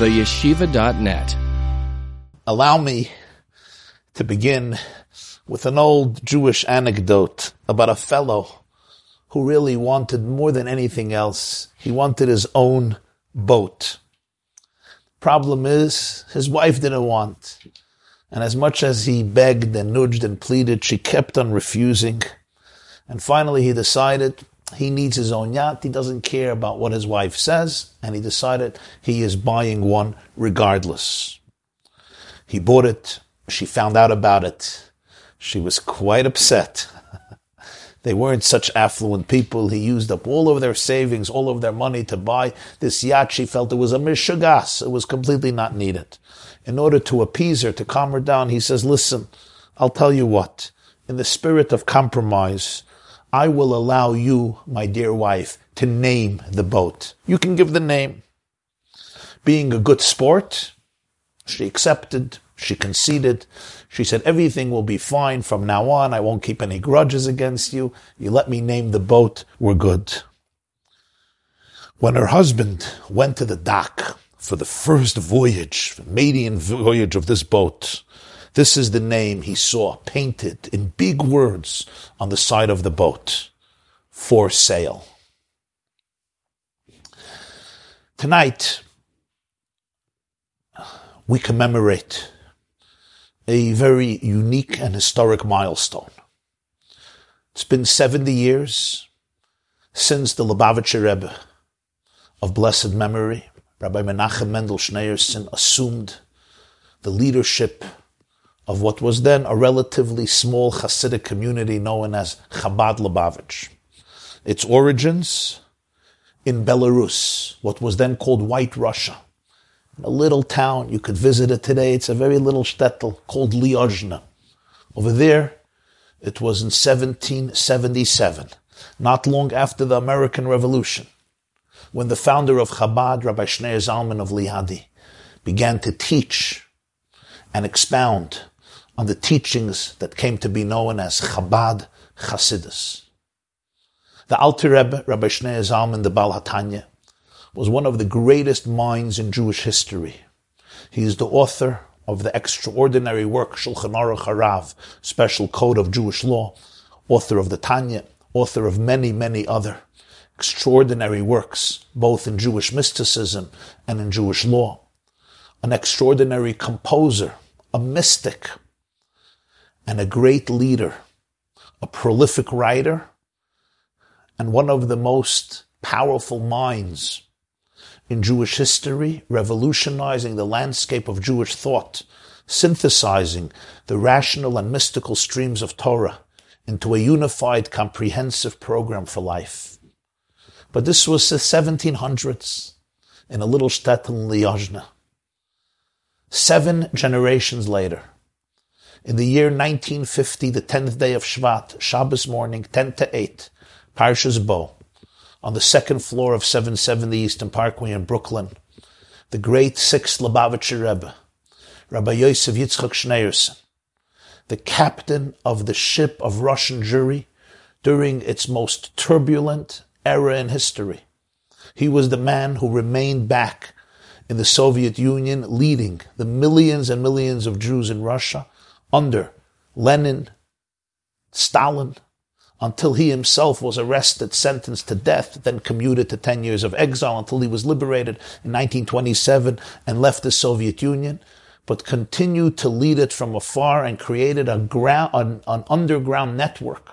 theyeshiva.net. Allow me to begin with an old Jewish anecdote about a fellow who really wanted more than anything else. He wanted his own boat. Problem is, his wife didn't want. And as much as he begged and nudged and pleaded, she kept on refusing. And finally he decided he needs his own yacht. He doesn't care about what his wife says. And he decided he is buying one regardless. He bought it. She found out about it. She was quite upset. they weren't such affluent people. He used up all of their savings, all of their money to buy this yacht. She felt it was a mishagas. It was completely not needed. In order to appease her, to calm her down, he says, listen, I'll tell you what, in the spirit of compromise, I will allow you, my dear wife, to name the boat. You can give the name. Being a good sport, she accepted, she conceded. She said, everything will be fine from now on. I won't keep any grudges against you. You let me name the boat. We're good. When her husband went to the dock for the first voyage, the maiden voyage of this boat, this is the name he saw painted in big words on the side of the boat. For sale. Tonight, we commemorate a very unique and historic milestone. It's been 70 years since the Lubavitcher Rebbe of blessed memory, Rabbi Menachem Mendel Schneerson, assumed the leadership of what was then a relatively small Hasidic community known as Chabad Lubavitch. Its origins in Belarus, what was then called White Russia. A little town, you could visit it today. It's a very little shtetl called Liozna. Over there, it was in 1777, not long after the American Revolution, when the founder of Chabad, Rabbi Schneur Zalman of Liadi, began to teach and expound on the teachings that came to be known as Chabad Chasidus. The Alter Rebbe, Rabbi Schneur Zalman, the Baal HaTanya, was one of the greatest minds in Jewish history. He is the author of the extraordinary work Shulchan Aruch Harav, Special Code of Jewish Law, author of the Tanya, author of many, many other extraordinary works, both in Jewish mysticism and in Jewish law. An extraordinary composer, a mystic, and a great leader, a prolific writer, and one of the most powerful minds in Jewish history, revolutionizing the landscape of Jewish thought, synthesizing the rational and mystical streams of Torah into a unified, comprehensive program for life. But this was the 1700s in a little shtetl in Liozna. Seven generations later, in the year 1950, the 10th day of Shvat, Shabbos morning, 10 to 8, Parshas Bo, on the second floor of 770 Eastern Parkway in Brooklyn, the great sixth Lubavitcher Rebbe, Rabbi Yosef Yitzchak Schneerson, the captain of the ship of Russian Jewry during its most turbulent era in history. He was the man who remained back in the Soviet Union, leading the millions and millions of Jews in Russia under Lenin, Stalin, until he himself was arrested, sentenced to death, then commuted to 10 years of exile until he was liberated in 1927 and left the Soviet Union, but continued to lead it from afar and created a an, an underground network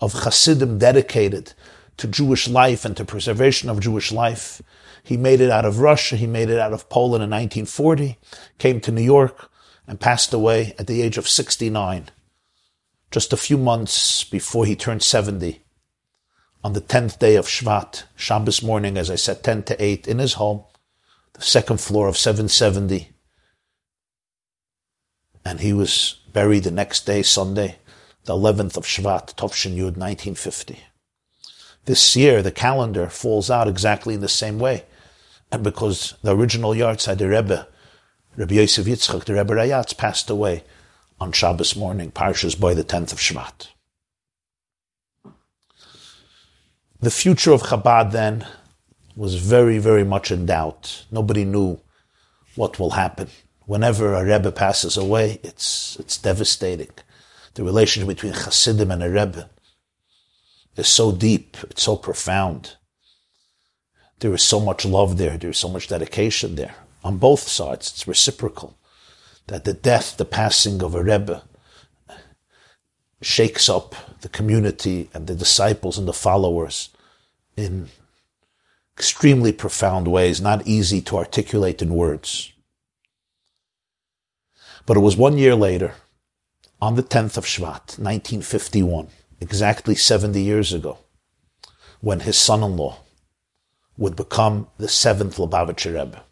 of Hasidim dedicated to Jewish life and to preservation of Jewish life. He made it out of Russia. He made it out of Poland in 1940, came to New York and passed away at the age of 69 just a few months before he turned 70, on the 10th day of Shvat, Shabbos morning, as I said, 10 to 8, in his home, the second floor of 770. And he was buried the next day, Sunday, the 11th of Shvat, Tovshin Yud, 1950. This year, the calendar falls out exactly in the same way. And because the original Yahrtzeit, the Rebbe, Rabbi Yosef Yitzchak, the Rebbe Rayatz, passed away on Shabbos morning, Parshas Bo the 10th of Shvat. The future of Chabad then was very, very much in doubt. Nobody knew what will happen. Whenever a Rebbe passes away, it's, it's devastating. The relationship between Hasidim and a Rebbe is so deep, it's so profound. There is so much love there, there is so much dedication there. On both sides, it's reciprocal. That the death, the passing of a Rebbe, shakes up the community and the disciples and the followers in extremely profound ways, not easy to articulate in words. But it was one year later, on the 10th of Shvat, 1951, exactly 70 years ago, when his son-in-law would become the seventh Lubavitcher Rebbe.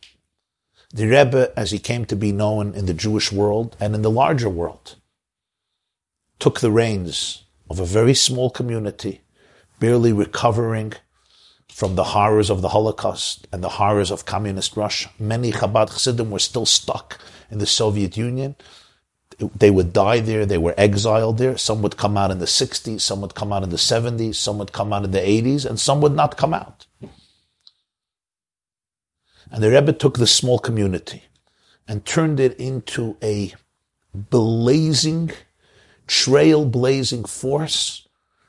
The Rebbe, as he came to be known in the Jewish world and in the larger world, took the reins of a very small community, barely recovering from the horrors of the Holocaust and the horrors of communist Russia. Many Chabad Chassidim were still stuck in the Soviet Union. They would die there. They were exiled there. Some would come out in the 60s. Some would come out in the 70s. Some would come out in the 80s and some would not come out. And the Rebbe took this small community and turned it into a blazing, trailblazing force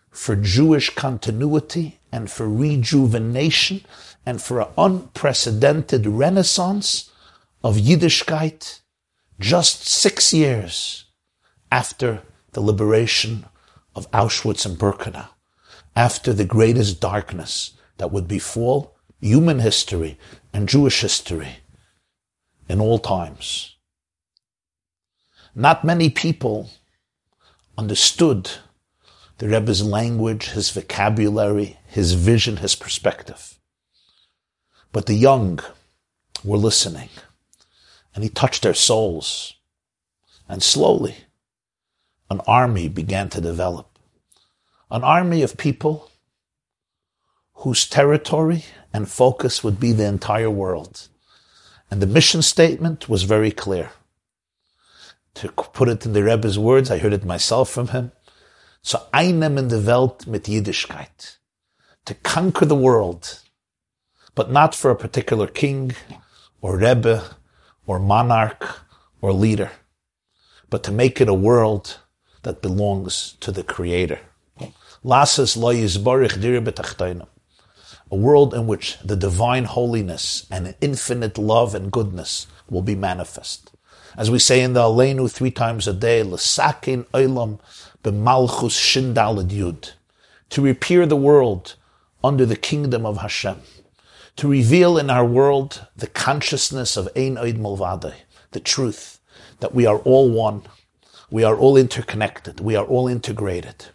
for Jewish continuity and for rejuvenation and for an unprecedented renaissance of Yiddishkeit just six years after the liberation of Auschwitz and Birkenau, after the greatest darkness that would befall human history and Jewish history in all times. Not many people understood the Rebbe's language, his vocabulary, his vision, his perspective. But the young were listening, and he touched their souls. And slowly, an army began to develop. An army of people whose territory and focus would be the entire world. And the mission statement was very clear. To put it in the Rebbe's words, I heard it myself from him. Zu einem in der Welt mit Yiddishkeit. To conquer the world, but not for a particular king or Rebbe or monarch or leader, but to make it a world that belongs to the Creator. Lasses lo yizborich dir a world in which the divine holiness and infinite love and goodness will be manifest. As we say in the Aleinu three times a day, l'sakin olam b'malchus shindalad yud, to repair the world under the kingdom of Hashem, to reveal in our world the consciousness of Ein Oid Mulvade, the truth that we are all one, we are all interconnected, we are all integrated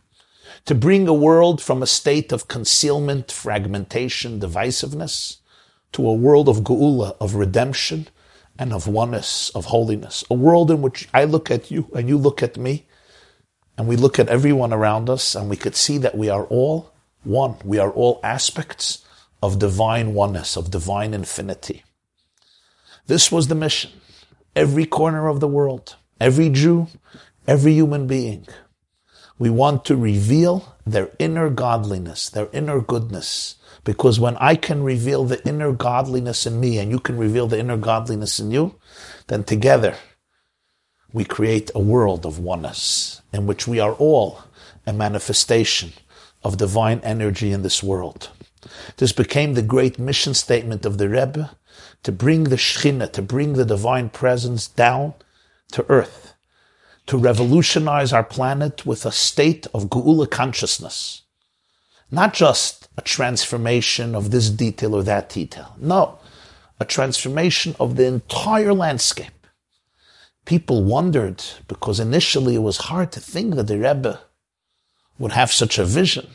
to bring a world from a state of concealment, fragmentation, divisiveness, to a world of geula, of redemption, and of oneness, of holiness. A world in which I look at you and you look at me, and we look at everyone around us, and we could see that we are all one. We are all aspects of divine oneness, of divine infinity. This was the mission. Every corner of the world, every Jew, every human being we want to reveal their inner godliness, their inner goodness. Because when I can reveal the inner godliness in me and you can reveal the inner godliness in you, then together we create a world of oneness in which we are all a manifestation of divine energy in this world. This became the great mission statement of the Rebbe to bring the Shekhinah, to bring the divine presence down to earth to revolutionize our planet with a state of Geula consciousness. Not just a transformation of this detail or that detail. No, a transformation of the entire landscape. People wondered because initially it was hard to think that the Rebbe would have such a vision.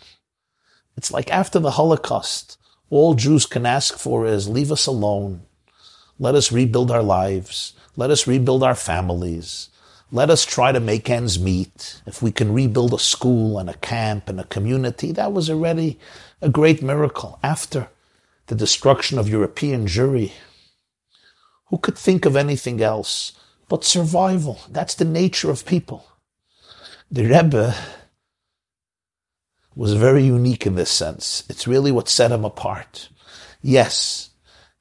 It's like after the Holocaust, all Jews can ask for is leave us alone. Let us rebuild our lives. Let us rebuild our families. Let us try to make ends meet. If we can rebuild a school and a camp and a community, that was already a great miracle after the destruction of European Jewry. Who could think of anything else but survival? That's the nature of people. The Rebbe was very unique in this sense. It's really what set him apart. Yes,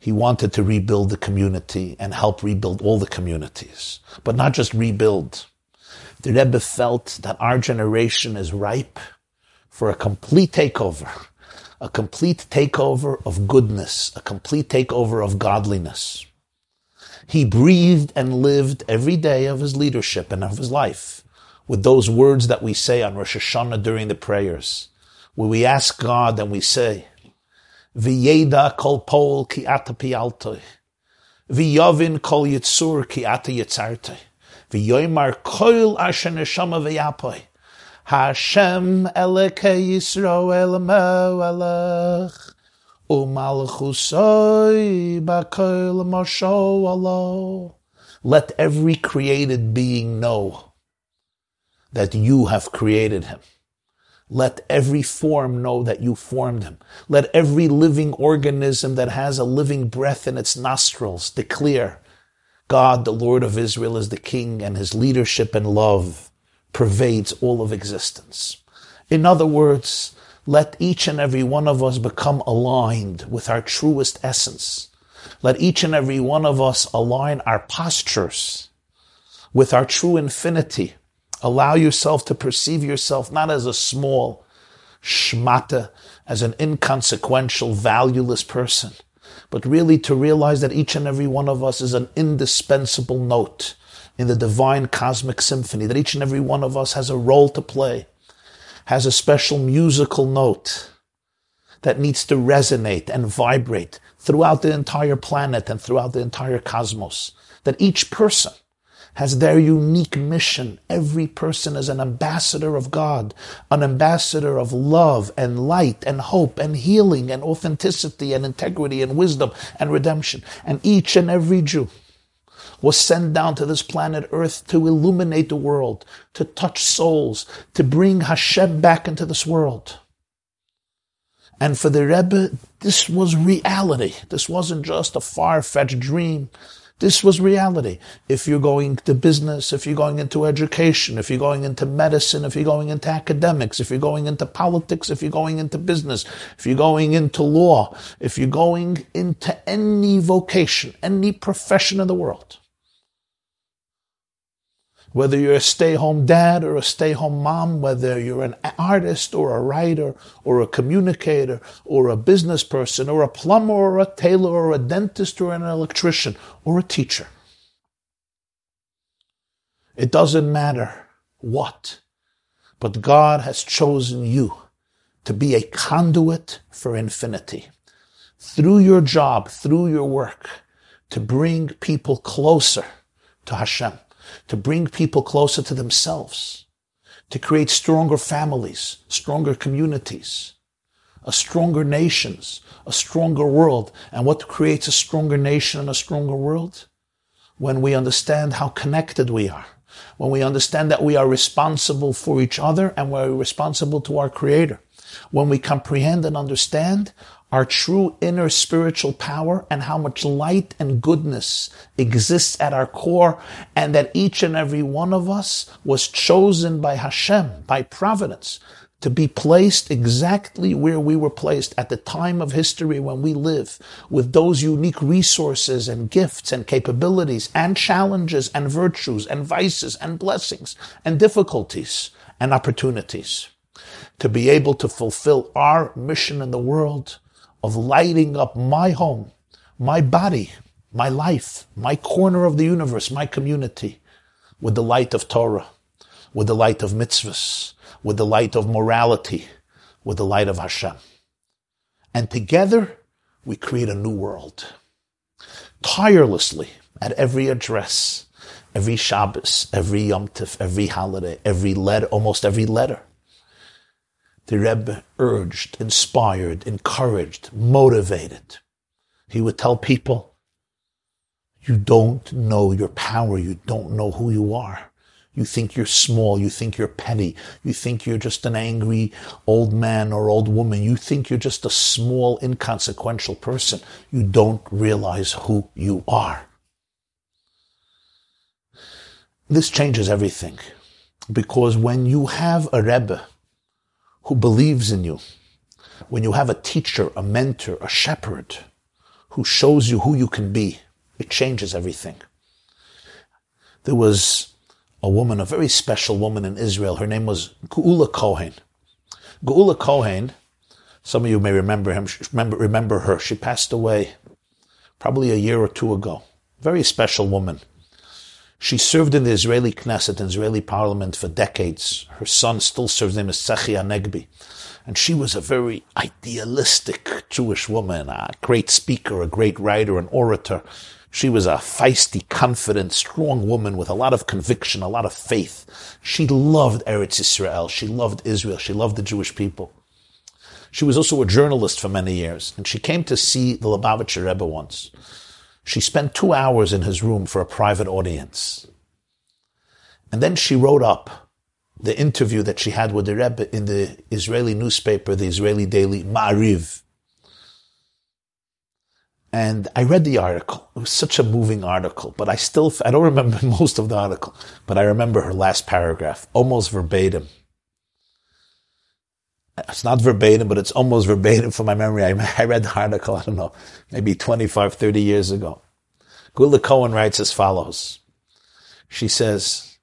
He wanted to rebuild the community and help rebuild all the communities, but not just rebuild. The Rebbe felt that our generation is ripe for a complete takeover, a complete takeover of goodness, a complete takeover of godliness. He breathed and lived every day of his leadership and of his life with those words that we say on Rosh Hashanah during the prayers, where we ask God and we say, V'yeda kol pol ki ata pialtoi. V'yovin kol yitzur ki ata yitzartoi. V'yoymar koil asher neshama v'yapoi. Hashem eleke Yisrael melech. Umalchusoi bakoil mosho alo. Let every created being know that you have created him. Let every form know that you formed him. Let every living organism that has a living breath in its nostrils declare God, the Lord of Israel, is the King and his leadership and love pervades all of existence. In other words, let each and every one of us become aligned with our truest essence. Let each and every one of us align our postures with our true infinity Allow yourself to perceive yourself not as a small shmata, as an inconsequential, valueless person, but really to realize that each and every one of us is an indispensable note in the divine cosmic symphony, that each and every one of us has a role to play, has a special musical note that needs to resonate and vibrate throughout the entire planet and throughout the entire cosmos. That each person has their unique mission. Every person is an ambassador of God, an ambassador of love and light and hope and healing and authenticity and integrity and wisdom and redemption. And each and every Jew was sent down to this planet Earth to illuminate the world, to touch souls, to bring Hashem back into this world. And for the Rebbe, this was reality. This wasn't just a far-fetched dream. This was reality. If you're going to business, if you're going into education, if you're going into medicine, if you're going into academics, if you're going into politics, if you're going into business, if you're going into law, if you're going into any vocation, any profession in the world, whether you're a stay home dad or a stay home mom, whether you're an artist or a writer or a communicator or a business person or a plumber or a tailor or a dentist or an electrician or a teacher. It doesn't matter what, but God has chosen you to be a conduit for infinity. Through your job, through your work, to bring people closer to Hashem to bring people closer to themselves, to create stronger families, stronger communities, a stronger nations, a stronger world. And what creates a stronger nation and a stronger world? When we understand how connected we are, when we understand that we are responsible for each other and we're responsible to our creator, when we comprehend and understand our true inner spiritual power and how much light and goodness exists at our core and that each and every one of us was chosen by Hashem, by providence, to be placed exactly where we were placed at the time of history when we live with those unique resources and gifts and capabilities and challenges and virtues and vices and blessings and difficulties and opportunities to be able to fulfill our mission in the world of lighting up my home, my body, my life, my corner of the universe, my community with the light of Torah, with the light of mitzvahs, with the light of morality, with the light of Hashem. And together we create a new world. Tirelessly at every address, every Shabbos, every Yom Tov, every holiday, every letter, almost every letter the Rebbe urged, inspired, encouraged, motivated. He would tell people, you don't know your power. You don't know who you are. You think you're small. You think you're petty. You think you're just an angry old man or old woman. You think you're just a small, inconsequential person. You don't realize who you are. This changes everything because when you have a Rebbe who believes in you, when you have a teacher, a mentor, a shepherd who shows you who you can be, it changes everything. There was a woman, a very special woman in Israel. Her name was Geula Cohen. Geula Cohen, some of you may remember him, remember, remember her. She passed away probably a year or two ago. Very special woman. She served in the Israeli Knesset, Israeli parliament for decades. Her son still serves him as Tzachi Hanegbi. And she was a very idealistic Jewish woman, a great speaker, a great writer, an orator. She was a feisty, confident, strong woman with a lot of conviction, a lot of faith. She loved Eretz Israel. She loved Israel. She loved the Jewish people. She was also a journalist for many years, and she came to see the Lubavitcher Rebbe once. She spent two hours in his room for a private audience. And then she wrote up the interview that she had with the Rebbe in the Israeli newspaper, the Israeli daily Ma'ariv. And I read the article. It was such a moving article, but I still, I don't remember most of the article, but I remember her last paragraph, almost verbatim. It's not verbatim, but it's almost verbatim from my memory. I, I read the article, I don't know, maybe 25, 30 years ago. Geula Cohen writes as follows. She says,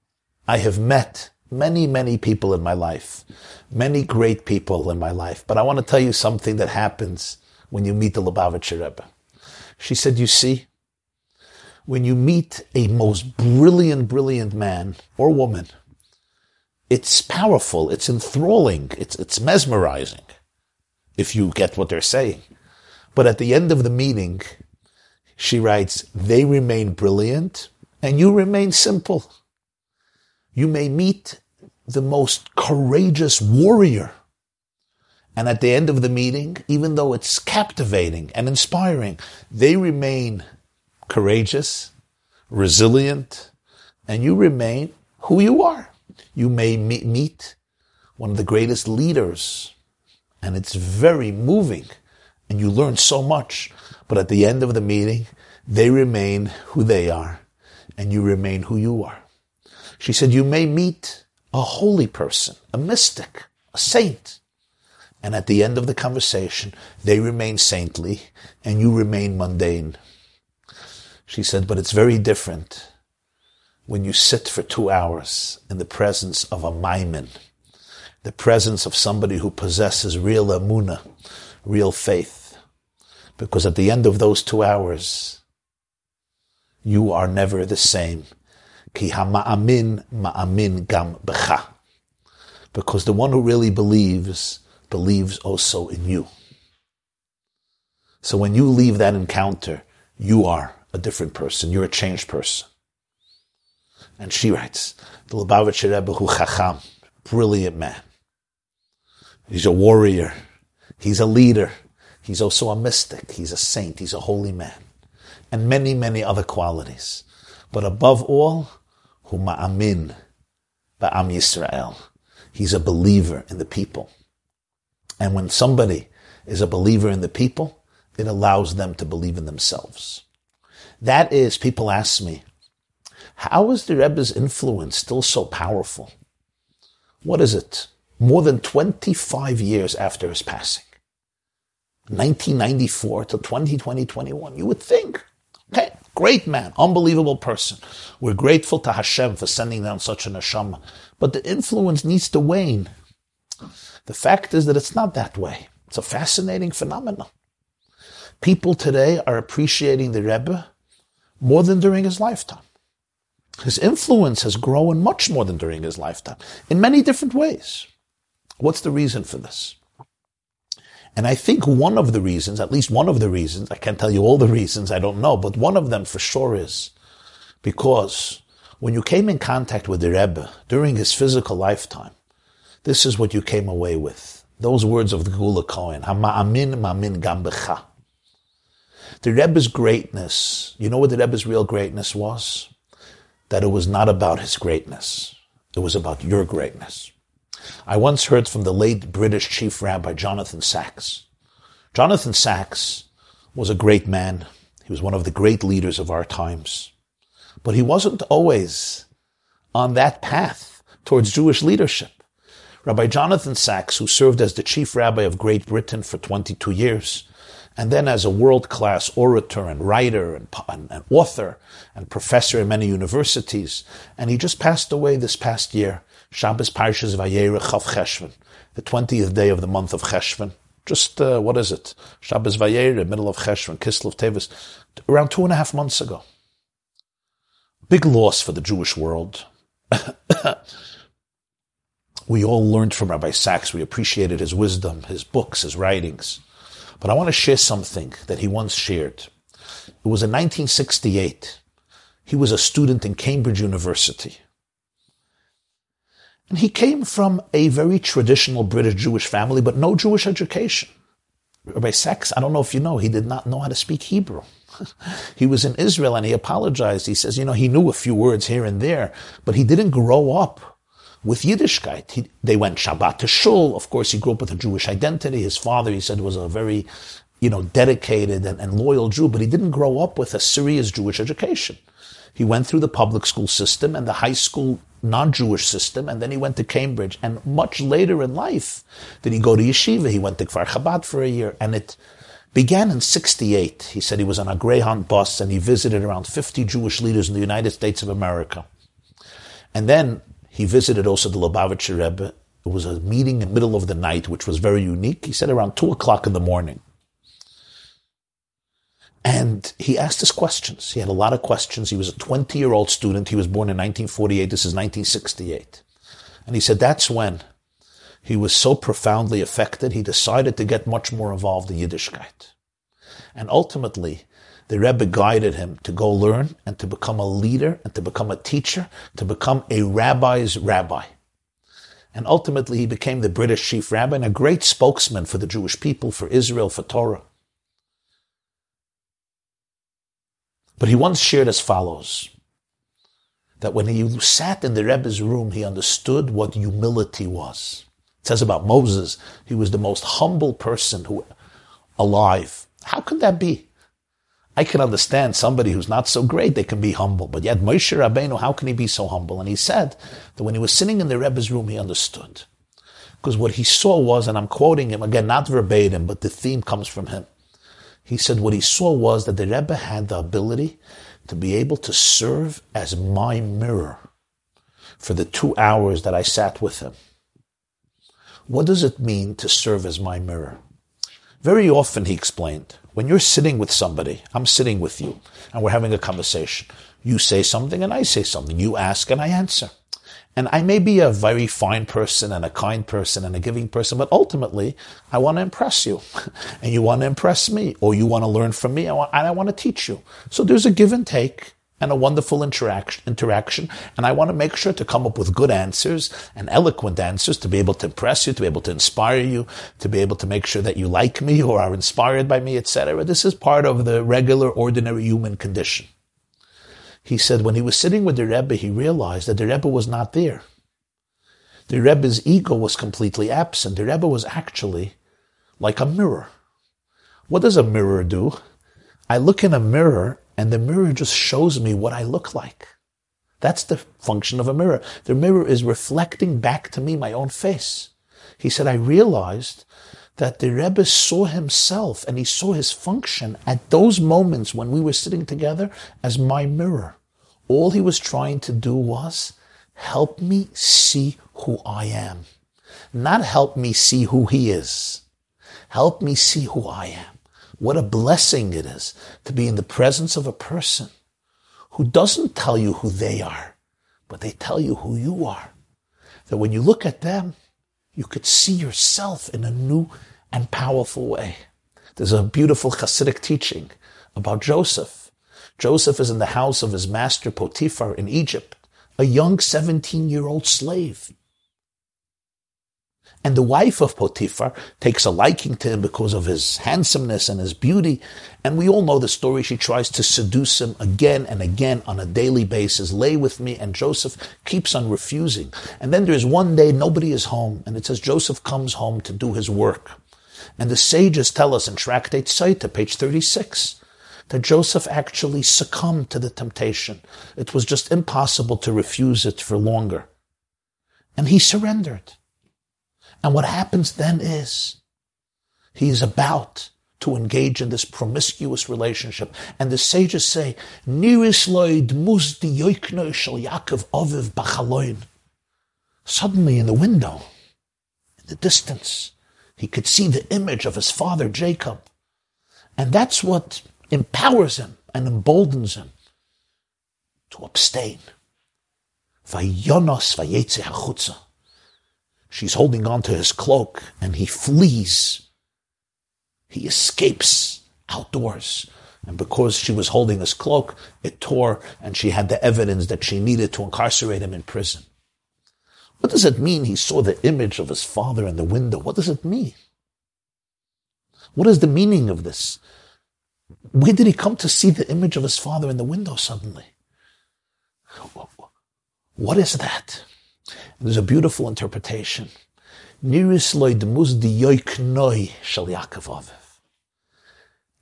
I have met many, many people in my life, many great people in my life, but I want to tell you something that happens when you meet the Lubavitcher Rebbe. She said, You see, when you meet a most brilliant, brilliant man or woman, it's powerful, it's enthralling, it's, it's mesmerizing, if you get what they're saying. But at the end of the meeting, she writes, they remain brilliant and you remain simple. You may meet the most courageous warrior and at the end of the meeting, even though it's captivating and inspiring, they remain courageous, resilient, and you remain who you are. You may meet one of the greatest leaders, and it's very moving, and you learn so much. But at the end of the meeting, they remain who they are, and you remain who you are. She said, You may meet a holy person, a mystic, a saint, and at the end of the conversation, they remain saintly and you remain mundane. She said, but it's very different when you sit for two hours in the presence of a ma'amin, the presence of somebody who possesses real emunah, real faith. Because at the end of those two hours, you are never the same. Ki ma'amin gam becha. Because the one who really believes believes also in you. So when you leave that encounter, you are a different person. You're a changed person. And she writes, the Lubavitcher Rebbe who chacham, brilliant man. He's a warrior. He's a leader. He's also a mystic. He's a saint. He's a holy man. And many, many other qualities. But above all, hu ma'amin ba'am Yisrael. He's a believer in the people. And when somebody is a believer in the people, it allows them to believe in themselves. That is, people ask me, how is the Rebbe's influence still so powerful? What is it? More than 25 years after his passing. 1994 to 2020, 21. You would think, okay, great man, unbelievable person. We're grateful to Hashem for sending down such an neshama. But the influence needs to wane. The fact is that it's not that way. It's a fascinating phenomenon. People today are appreciating the Rebbe more than during his lifetime. His influence has grown much more than during his lifetime in many different ways. What's the reason for this? And I think one of the reasons, at least one of the reasons, I can't tell you all the reasons, I don't know, but one of them for sure is because when you came in contact with the Rebbe during his physical lifetime, this is what you came away with. Those words of the Geula Cohen. Hama'amin ma'amin gam. The Rebbe's greatness, you know what the Rebbe's real greatness was? That it was not about his greatness. It was about your greatness. I once heard from the late British Chief Rabbi Jonathan Sacks. Jonathan Sacks was a great man. He was one of the great leaders of our times. But he wasn't always on that path towards Jewish leadership. Rabbi Jonathan Sacks, who served as the chief rabbi of Great Britain for 22 years, and then as a world-class orator and writer and, and, and, author and professor in many universities. And he just passed away this past year, Shabbos Parshas Vayera Chav Cheshvan, the 20th day of the month of Cheshvan. Just, uh, what is it? Shabbos Vayera, middle of Cheshvan, Kislev Tevis, around two and a half months ago. Big loss for the Jewish world. we all learned from Rabbi Sacks. We appreciated his wisdom, his books, his writings. But I want to share something that he once shared. It was in 1968. He was a student in Cambridge University. And he came from a very traditional British Jewish family, but no Jewish education. Rabbi Sacks, I don't know if you know, he did not know how to speak Hebrew. he was in Israel and he apologized. He says, you know, he knew a few words here and there, but he didn't grow up with Yiddishkeit. He, they went Shabbat to shul. Of course, he grew up with a Jewish identity. His father, he said, was a very, you know, dedicated and, and loyal Jew, but he didn't grow up with a serious Jewish education. He went through the public school system and the high school non-Jewish system, and then he went to Cambridge. And much later in life did he go to yeshiva. He went to Kfar Chabad for a year, and it began in 68. He said he was on a Greyhound bus and he visited around 50 Jewish leaders in the United States of America. And then he visited also the Lubavitcher Rebbe. It was a meeting in the middle of the night, which was very unique. He said around two o'clock in the morning. And he asked us questions. He had a lot of questions. He was a 20 year old student. He was born in 1948. This is 1968. And he said that's when he was so profoundly affected, he decided to get much more involved in Yiddishkeit. And ultimately, the Rebbe guided him to go learn and to become a leader and to become a teacher, to become a rabbi's rabbi. And ultimately, he became the British chief rabbi and a great spokesman for the Jewish people, for Israel, for Torah. But he once shared as follows that when he sat in the Rebbe's room, he understood what humility was. It says about Moses, he was the most humble person who alive. How could that be? I can understand somebody who's not so great, they can be humble. But yet Moshe Rabbeinu, how can he be so humble? And he said that when he was sitting in the Rebbe's room, he understood. Because what he saw was, and I'm quoting him, again, not verbatim, but the theme comes from him. He said what he saw was that the Rebbe had the ability to be able to serve as my mirror for the two hours that I sat with him. What does it mean to serve as my mirror? Very often, he explained, when you're sitting with somebody, I'm sitting with you, and we're having a conversation. You say something and I say something. You ask and I answer. And I may be a very fine person and a kind person and a giving person, but ultimately, I want to impress you. and you want to impress me, or you want to learn from me, and I want to teach you. So there's a give and take and a wonderful interaction, interaction. And I want to make sure to come up with good answers and eloquent answers to be able to impress you, to be able to inspire you, to be able to make sure that you like me or are inspired by me, etc. This is part of the regular, ordinary human condition. He said when he was sitting with the Rebbe, he realized that the Rebbe was not there. The Rebbe's ego was completely absent. The Rebbe was actually like a mirror. What does a mirror do? I look in a mirror and the mirror just shows me what I look like. That's the function of a mirror. The mirror is reflecting back to me my own face. He said, I realized that the Rebbe saw himself and he saw his function at those moments when we were sitting together as my mirror. All he was trying to do was help me see who I am, not help me see who he is. Help me see who I am. What a blessing it is to be in the presence of a person who doesn't tell you who they are, but they tell you who you are. That when you look at them, you could see yourself in a new and powerful way. There's a beautiful Hasidic teaching about Joseph. Joseph is in the house of his master Potiphar in Egypt, a young 17 year old slave. And the wife of Potiphar takes a liking to him because of his handsomeness and his beauty. And we all know the story. She tries to seduce him again and again on a daily basis. Lay with me. And Joseph keeps on refusing. And then there's one day nobody is home. And it says Joseph comes home to do his work. And the sages tell us in Tractate Sotah, page 36, that Joseph actually succumbed to the temptation. It was just impossible to refuse it for longer. And he surrendered. And what happens then is he is about to engage in this promiscuous relationship. And the sages say. Suddenly in the window, in the distance, he could see the image of his father Jacob. And that's what empowers him and emboldens him to abstain. Vayonos. She's holding on to his cloak and he flees. He escapes outdoors. And because she was holding his cloak, it tore and she had the evidence that she needed to incarcerate him in prison. What does it mean he saw the image of his father in the window? What does it mean? What is the meaning of this? Where did he come to see the image of his father in the window suddenly? What is that? There's a beautiful interpretation.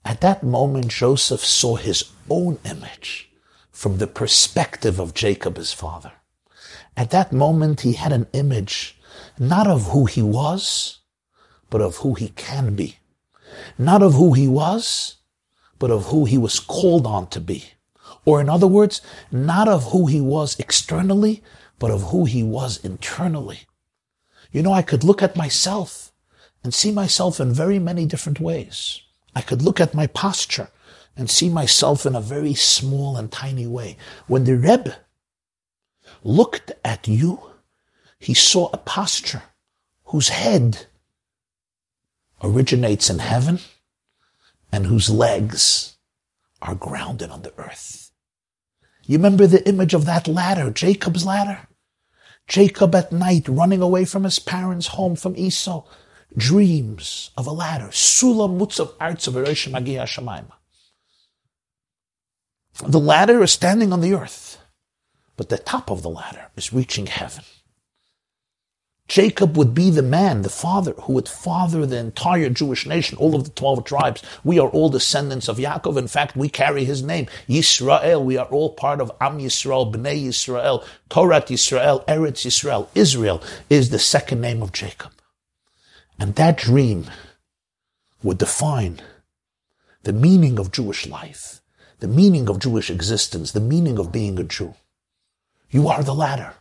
At that moment, Joseph saw his own image from the perspective of Jacob, his father. At that moment, he had an image not of who he was, but of who he can be. Not of who he was, but of who he was called on to be. Or in other words, not of who he was externally, but of who he was internally. You know, I could look at myself and see myself in very many different ways. I could look at my posture and see myself in a very small and tiny way. When the Rebbe looked at you, he saw a posture whose head originates in heaven and whose legs are grounded on the earth. You remember the image of that ladder, Jacob's ladder? Jacob at night running away from his parents' home from Esau dreams of a ladder. Sulam mutzav artzav The ladder is standing on the earth, but the top of the ladder is reaching heaven. Jacob would be the man, the father, who would father the entire Jewish nation, all of the 12 tribes. We are all descendants of Yaakov. In fact, we carry his name, Yisrael. We are all part of Am Yisrael, Bnei Yisrael, Torah Yisrael, Eretz Yisrael. Israel is the second name of Jacob. And that dream would define the meaning of Jewish life, the meaning of Jewish existence, the meaning of being a Jew. You are the ladder.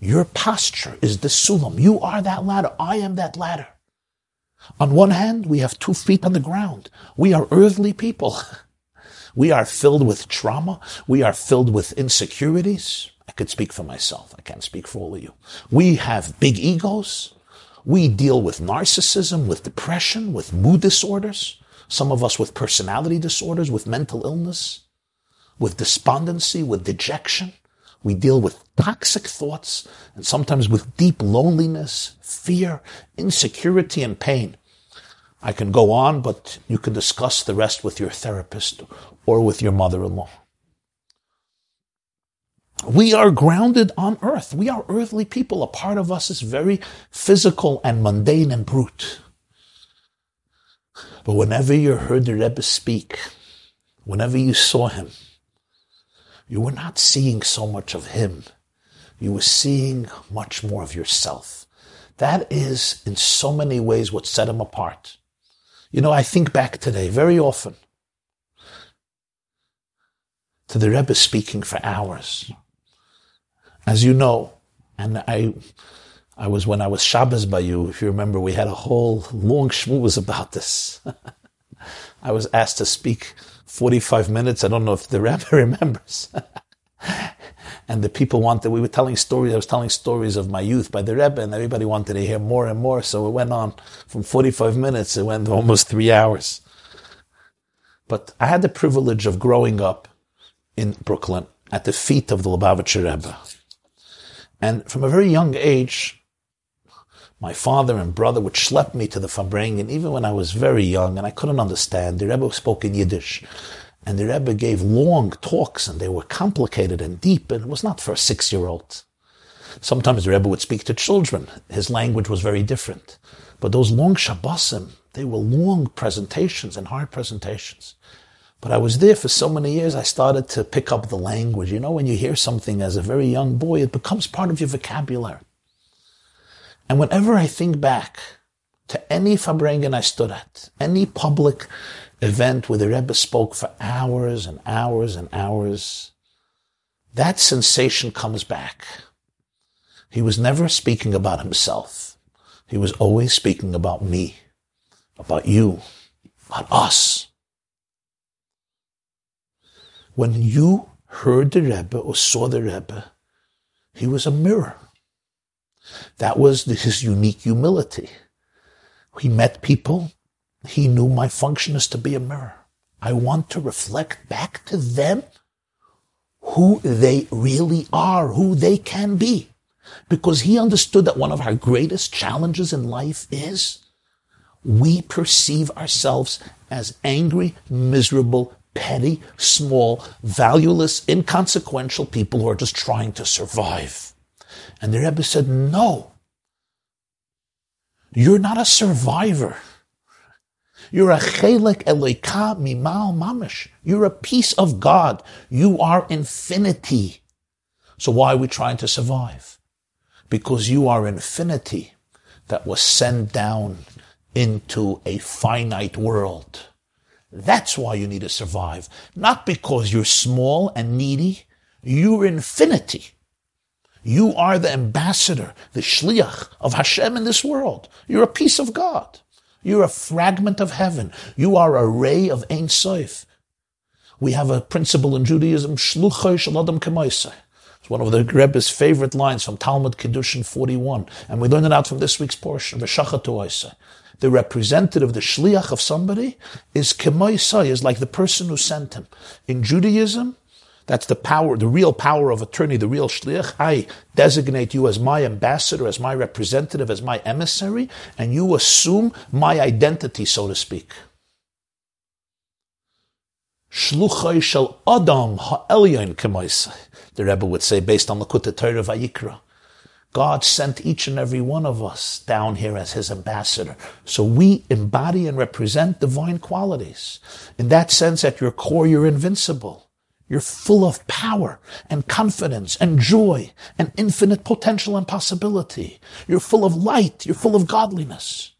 Your posture is the sulam. You are that ladder. I am that ladder. On one hand, we have two feet on the ground. We are earthly people. We are filled with trauma. We are filled with insecurities. I could speak for myself. I can't speak for all of you. We have big egos. We deal with narcissism, with depression, with mood disorders. Some of us with personality disorders, with mental illness, with despondency, with dejection. We deal with toxic thoughts and sometimes with deep loneliness, fear, insecurity, and pain. I can go on, but you can discuss the rest with your therapist or with your mother-in-law. We are grounded on earth. We are earthly people. A part of us is very physical and mundane and brute. But whenever you heard the Rebbe speak, whenever you saw him, you were not seeing so much of him. You were seeing much more of yourself. That is, in so many ways, what set him apart. You know, I think back today very often to the Rebbe speaking for hours. As you know, and I, I was when I was Shabbos by you. If you remember, we had a whole long shmooze about this. I was asked to speak 45 minutes. I don't know if the rabbi remembers. and the people wanted, we were telling stories, I was telling stories of my youth by the Rebbe, and everybody wanted to hear more and more. So it went on from 45 minutes, it went almost three hours. But I had the privilege of growing up in Brooklyn at the feet of the Lubavitcher Rebbe. And from a very young age, my father and brother would schlep me to the Farbrengen, even when I was very young and I couldn't understand. The Rebbe spoke in Yiddish. And the Rebbe gave long talks and they were complicated and deep and it was not for a six-year-old. Sometimes the Rebbe would speak to children. His language was very different. But those long Shabbosim, they were long presentations and hard presentations. But I was there for so many years, I started to pick up the language. You know, when you hear something as a very young boy, it becomes part of your vocabulary. And whenever I think back to any Farbrengen I stood at, any public event where the Rebbe spoke for hours and hours and hours, that sensation comes back. He was never speaking about himself. He was always speaking about me, about you, about us. When you heard the Rebbe or saw the Rebbe, he was a mirror. That was his unique humility. He met people. He knew my function is to be a mirror. I want to reflect back to them who they really are, who they can be. Because he understood that one of our greatest challenges in life is we perceive ourselves as angry, miserable, petty, small, valueless, inconsequential people who are just trying to survive. And the Rebbe said, no. You're not a survivor. You're a chelek eloika mimal mamish. You're a piece of God. You are infinity. So why are we trying to survive? Because you are infinity that was sent down into a finite world. That's why you need to survive. Not because you're small and needy. You're infinity. You are the ambassador, the shliach of Hashem in this world. You're a piece of God. You're a fragment of heaven. You are a ray of Ein Sof. We have a principle in Judaism, shluchay shaladam kemaisai. It's one of the Rebbe's favorite lines from Talmud Kiddushin 41. And we learn it out from this week's portion, V'shachatu The representative, the shliach of somebody is kemaisai, is like the person who sent him. In Judaism, that's the power, the real power of attorney, the real shliach. I designate you as my ambassador, as my representative, as my emissary, and you assume my identity, so to speak. Shluchay shel Adam ha'elyon. The Rebbe would say, based on the Kutta Torah Vayikra. God sent each and every one of us down here as his ambassador. So we embody and represent divine qualities. In that sense, at your core, you're invincible. You're full of power and confidence and joy and infinite potential and possibility. You're full of light. You're full of godliness.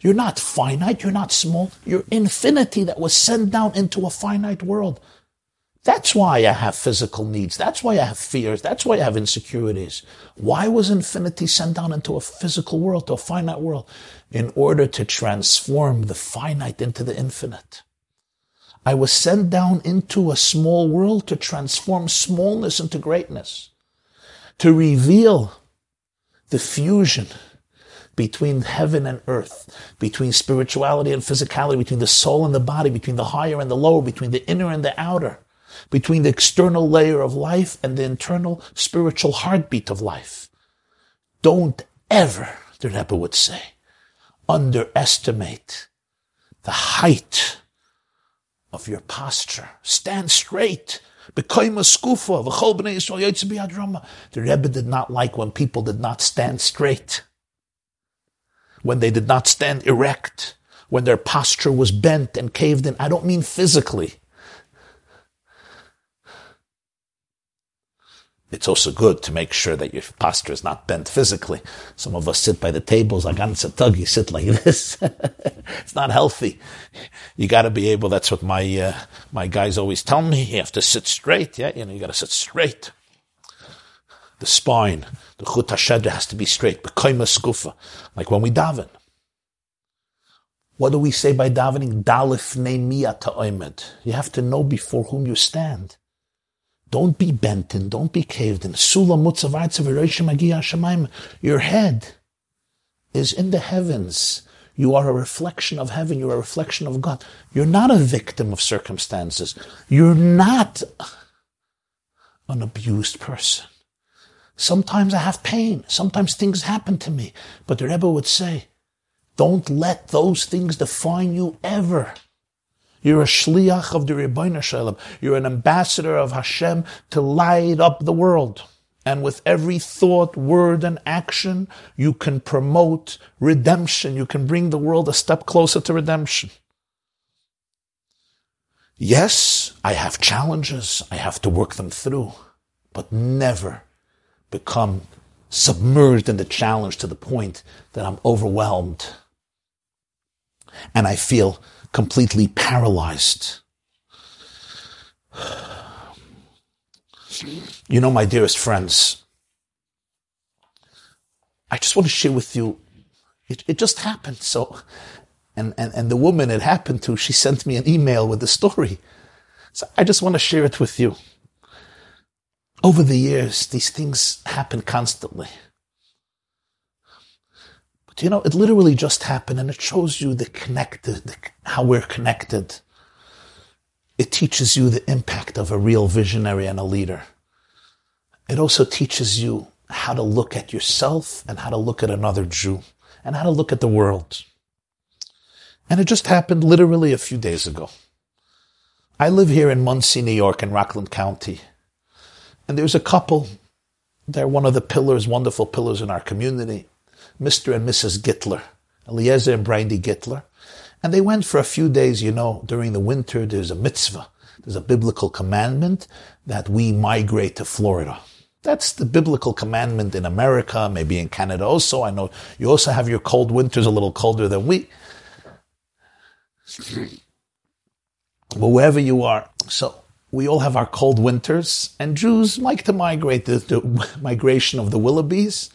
You're not finite. You're not small. You're infinity that was sent down into a finite world. That's why I have physical needs. That's why I have fears. That's why I have insecurities. Why was infinity sent down into a physical world, to a finite world? In order to transform the finite into the infinite. I was sent down into a small world to transform smallness into greatness, to reveal the fusion between heaven and earth, between spirituality and physicality, between the soul and the body, between the higher and the lower, between the inner and the outer, between the external layer of life and the internal spiritual heartbeat of life. Don't ever, the Rebbe would say, underestimate the height of your posture. Stand straight. The Rebbe did not like when people did not stand straight, when they did not stand erect, when their posture was bent and caved in. I don't mean physically. It's also good to make sure that your posture is not bent physically. Some of us sit by the tables, like on tug, you sit like this. it's not healthy. You gotta be able, that's what my, uh, my guys always tell me, you have to sit straight, yeah, you know, you gotta sit straight. The spine, the chut hashedra has to be straight, like when we daven. What do we say by davening? You have to know before whom you stand. Don't be bent in, don't be caved in. Your head is in the heavens. You are a reflection of heaven. You're a reflection of God. You're not a victim of circumstances. You're not an abused person. Sometimes I have pain. Sometimes things happen to me. But the Rebbe would say, don't let those things define you ever. You're a shliach of the Ribono Shel Olam. You're an ambassador of Hashem to light up the world. And with every thought, word, and action, you can promote redemption. You can bring the world a step closer to redemption. Yes, I have challenges. I have to work them through, but never become submerged in the challenge to the point that I'm overwhelmed and I feel completely paralyzed. You know, my dearest friends, I just want to share with you, it, it just happened. So, and, and, and the woman it happened to, she sent me an email with the story. So I just want to share it with you. Over the years, these things happen constantly. But you know, it literally just happened and it shows you the connected, the, how we're connected. It teaches you the impact of a real visionary and a leader. It also teaches you how to look at yourself and how to look at another Jew and how to look at the world. And it just happened literally a few days ago. I live here in Monsey, New York, in Rockland County. And there's a couple. They're one of the pillars, wonderful pillars in our community. Mr. and Mrs. Gittler, Eliezer and Brandy Gittler. And they went for a few days, you know, during the winter, there's a mitzvah. There's a biblical commandment that we migrate to Florida. That's the biblical commandment in America, maybe in Canada also. I know you also have your cold winters a little colder than we. But wherever you are, so we all have our cold winters, and Jews like to migrate. There's the migration of the Willoughbys,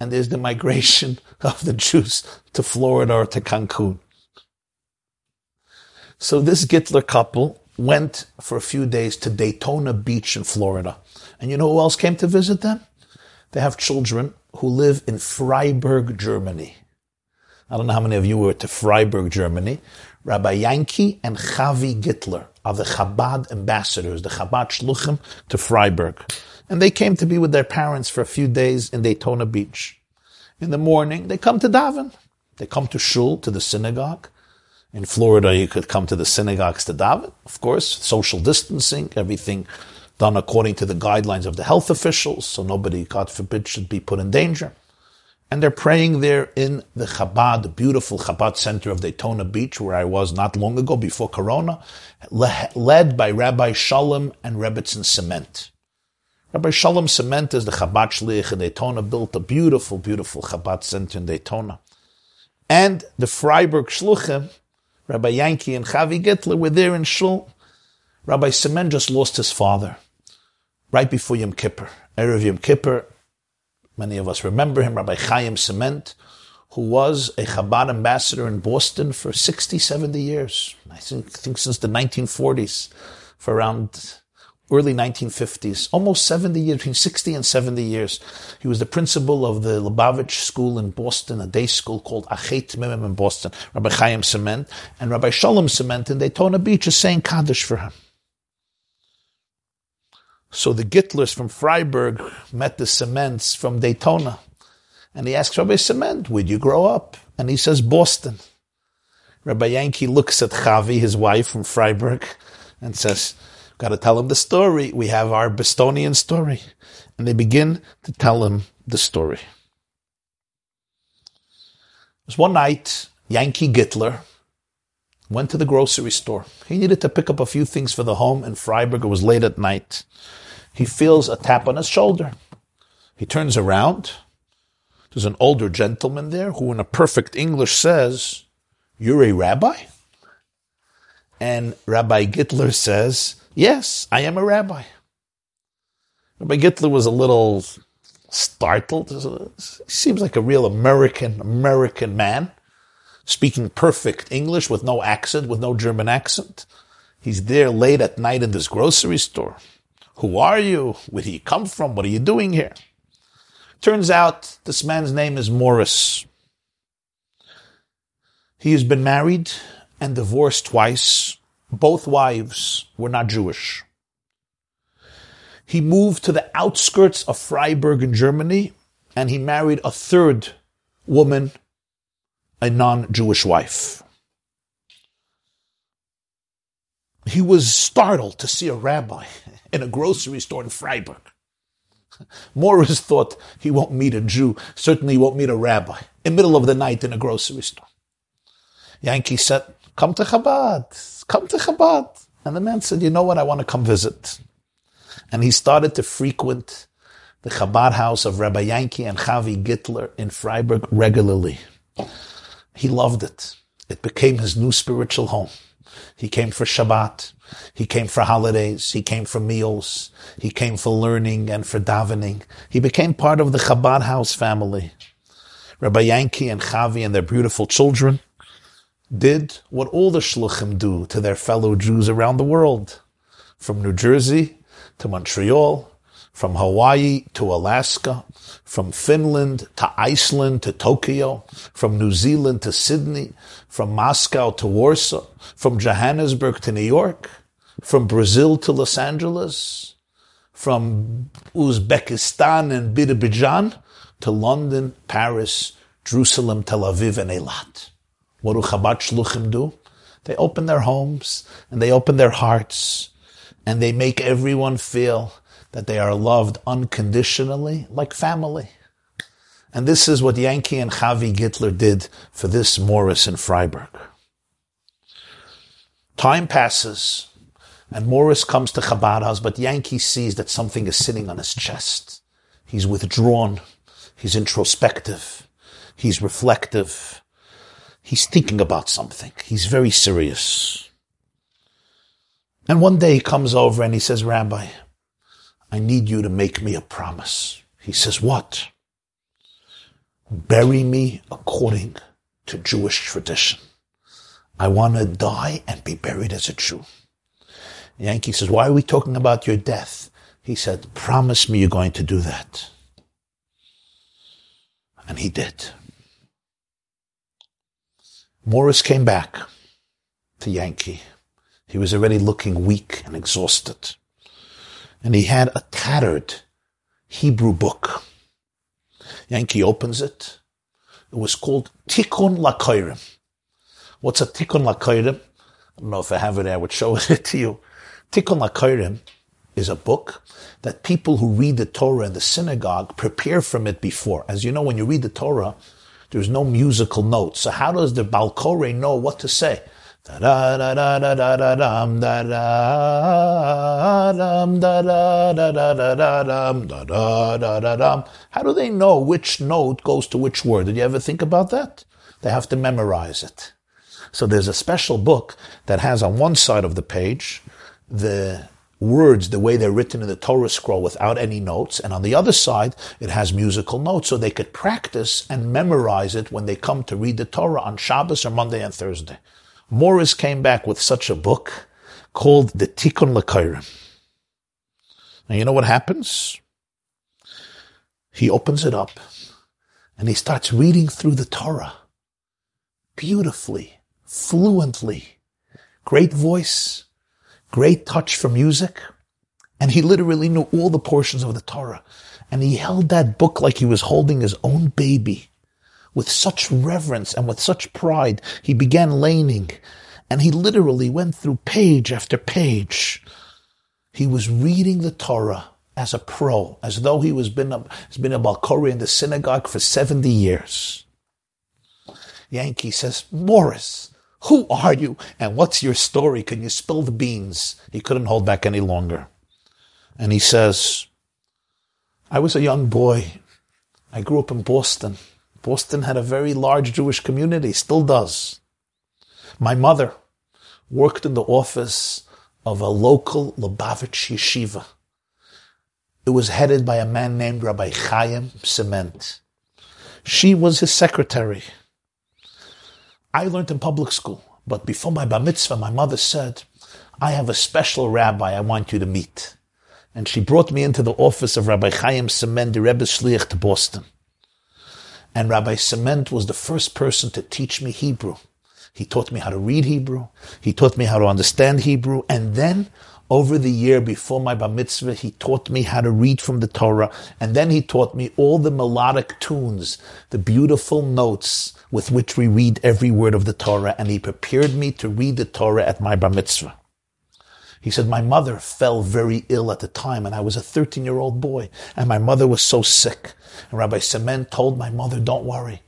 and there's the migration of the Jews to Florida or to Cancun. So this Gittler couple went for a few days to Daytona Beach in Florida. And you know who else came to visit them? They have children who live in Freiburg, Germany. I don't know how many of you were to Freiburg, Germany. Rabbi Yankee and Chavi Gittler are the Chabad ambassadors, the Chabad Shluchim to Freiburg. And they came to be with their parents for a few days in Daytona Beach. In the morning, they come to daven. They come to shul, to the synagogue. In Florida, you could come to the synagogues to daven. Of course, social distancing, everything done according to the guidelines of the health officials, so nobody, God forbid, should be put in danger. And they're praying there in the Chabad, the beautiful Chabad center of Daytona Beach, where I was not long ago before Corona, led by Rabbi Shalom and Rebbetzin Cement. Rabbi Shalom Cement is the Chabad Shlich in Daytona, built a beautiful, beautiful Chabad center in Daytona. And the Freiburg Shluchim, Rabbi Yankee and Chavi Gittler were there in Shul. Rabbi Cement just lost his father right before Yom Kippur. Erev Yom Kippur, Many of us remember him, Rabbi Chaim Cement, who was a Chabad ambassador in Boston for 60, 70 years. I think, think since the 1940s, for around early 1950s, almost 70 years, between 60 and 70 years. He was the principal of the Lubavitch School in Boston, a day school called Achei Temimim in Boston, Rabbi Chaim Cement, and Rabbi Shalom Cement in Daytona Beach is saying Kaddish for him. So the Gittlers from Freiburg met the Cements from Daytona. And he asks Rabbi Cement, where'd you grow up? And he says, Boston. Rabbi Yankee looks at Chavi, his wife from Freiburg, and says, got to tell him the story. We have our Bostonian story. And they begin to tell him the story. It was one night, Yankee Gittler went to the grocery store. He needed to pick up a few things for the home in Freiburg. It was late at night. He feels a tap on his shoulder. He turns around. There's an older gentleman there who, in a perfect English, says, You're a rabbi? And Rabbi Gittler says, Yes, I am a rabbi. Rabbi Gittler was a little startled. He seems like a real American, American man speaking perfect English with no accent, with no German accent. He's there late at night in this grocery store. Who are you? Where do you come from? What are you doing here? Turns out this man's name is Morris. He has been married and divorced twice. Both wives were not Jewish. He moved to the outskirts of Freiburg in Germany and he married a third woman a non-Jewish wife. He was startled to see a rabbi in a grocery store in Freiburg. Morris thought he won't meet a Jew, certainly he won't meet a rabbi, in the middle of the night in a grocery store. Yankee said, come to Chabad, come to Chabad. And the man said, you know what, I want to come visit. And he started to frequent the Chabad house of Rabbi Yankee and Chavi Gittler in Freiburg regularly. He loved it. It became his new spiritual home. He came for Shabbat. He came for holidays. He came for meals. He came for learning and for davening. He became part of the Chabad house family. Rabbi Yankee and Chavi and their beautiful children did what all the shluchim do to their fellow Jews around the world. From New Jersey to Montreal, from Hawaii to Alaska, from Finland to Iceland to Tokyo, from New Zealand to Sydney, from Moscow to Warsaw, from Johannesburg to New York, from Brazil to Los Angeles, from Uzbekistan and Birobidzhan to London, Paris, Jerusalem, Tel Aviv, and Eilat. What do Chabad Shluchim do? They open their homes and they open their hearts and they make everyone feel that they are loved unconditionally, like family. And this is what Yankee and Chavi Gittler did for this Morris in Freiburg. Time passes, and Morris comes to Chabad house, but Yankee sees that something is sitting on his chest. He's withdrawn. He's introspective. He's reflective. He's thinking about something. He's very serious. And one day he comes over and he says, Rabbi, I need you to make me a promise. He says, What? Bury me according to Jewish tradition. I want to die and be buried as a Jew. Yankee says, Why are we talking about your death? He said, Promise me you're going to do that. And he did. Morris came back to Yankee. He was already looking weak and exhausted and he had a tattered Hebrew book. Yankee opens it. It was called Tikkun Lakoirim. What's a Tikkun Lakoirim? I don't know if I have it I would show it to you. Tikkun Lakoirim is a book that people who read the Torah in the synagogue prepare from it before. As you know, when you read the Torah, there's no musical notes. So how does the Balkore know what to say? How do they know which note goes to which word? Did you ever think about that? They have to memorize it. So there's a special book that has on one side of the page the words the way they're written in the Torah scroll without any notes, and on the other side it has musical notes so they could practice and memorize it when they come to read the Torah on Shabbos or Monday and Thursday. Morris came back with such a book called the Tikkun Lakoirim. And you know what happens? He opens it up and he starts reading through the Torah beautifully, fluently, great voice, great touch for music. And he literally knew all the portions of the Torah. And he held that book like he was holding his own baby with such reverence and with such pride, he began leining, and he literally went through page after page. He was reading the Torah as a pro, as though he was been a, has been a Balkori in the synagogue for 70 years. Yankee says, Morris, who are you and what's your story? Can you spill the beans? He couldn't hold back any longer. And he says, I was a young boy. I grew up in Boston. Boston had a very large Jewish community, still does. My mother worked in the office of a local Lubavitch yeshiva. It was headed by a man named Rabbi Chaim Cement. She was his secretary. I learned in public school, but before my bar mitzvah, my mother said, I have a special rabbi I want you to meet. And she brought me into the office of Rabbi Chaim Cement, the Rebbe Shliach to Boston. And Rabbi Cement was the first person to teach me Hebrew. He taught me how to read Hebrew. He taught me how to understand Hebrew. And then over the year before my bar mitzvah, he taught me how to read from the Torah. And then he taught me all the melodic tunes, the beautiful notes with which we read every word of the Torah. And he prepared me to read the Torah at my bar mitzvah. He said, my mother fell very ill at the time and I was a 13 year old boy and my mother was so sick. And Rabbi Cement told my mother, don't worry.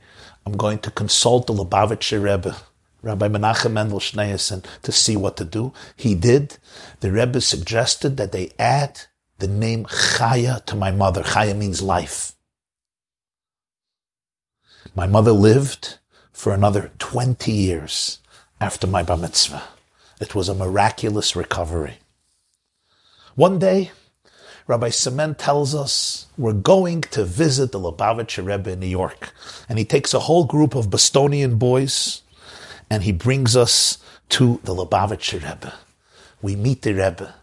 I'm going to consult the Lubavitcher Rebbe, Rabbi Menachem Mendel Schneerson, to see what to do. He did. The Rebbe suggested that they add the name Chaya to my mother. Chaya means life. My mother lived for another 20 years after my bar mitzvah. It was a miraculous recovery. One day, Rabbi Cement tells us we're going to visit the Lubavitcher Rebbe in New York. And he takes a whole group of Bostonian boys and he brings us to the Lubavitcher Rebbe. We meet the Rebbe.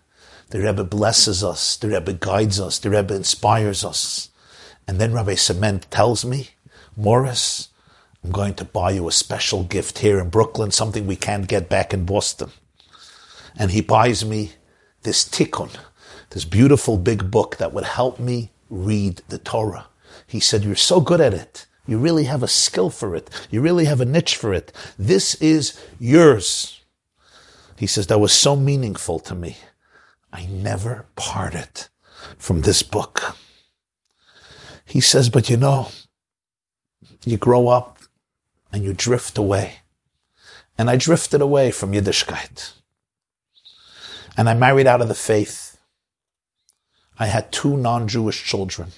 The Rebbe blesses us. The Rebbe guides us. The Rebbe inspires us. And then Rabbi Cement tells me, Morris, I'm going to buy you a special gift here in Brooklyn, something we can't get back in Boston. And he buys me this tikkun, this beautiful big book that would help me read the Torah. He said, You're so good at it. You really have a skill for it. You really have a niche for it. This is yours. He says, That was so meaningful to me. I never parted from this book. He says, But you know, you grow up and you drift away. And I drifted away from Yiddishkeit. And I married out of the faith. I had two non-Jewish children.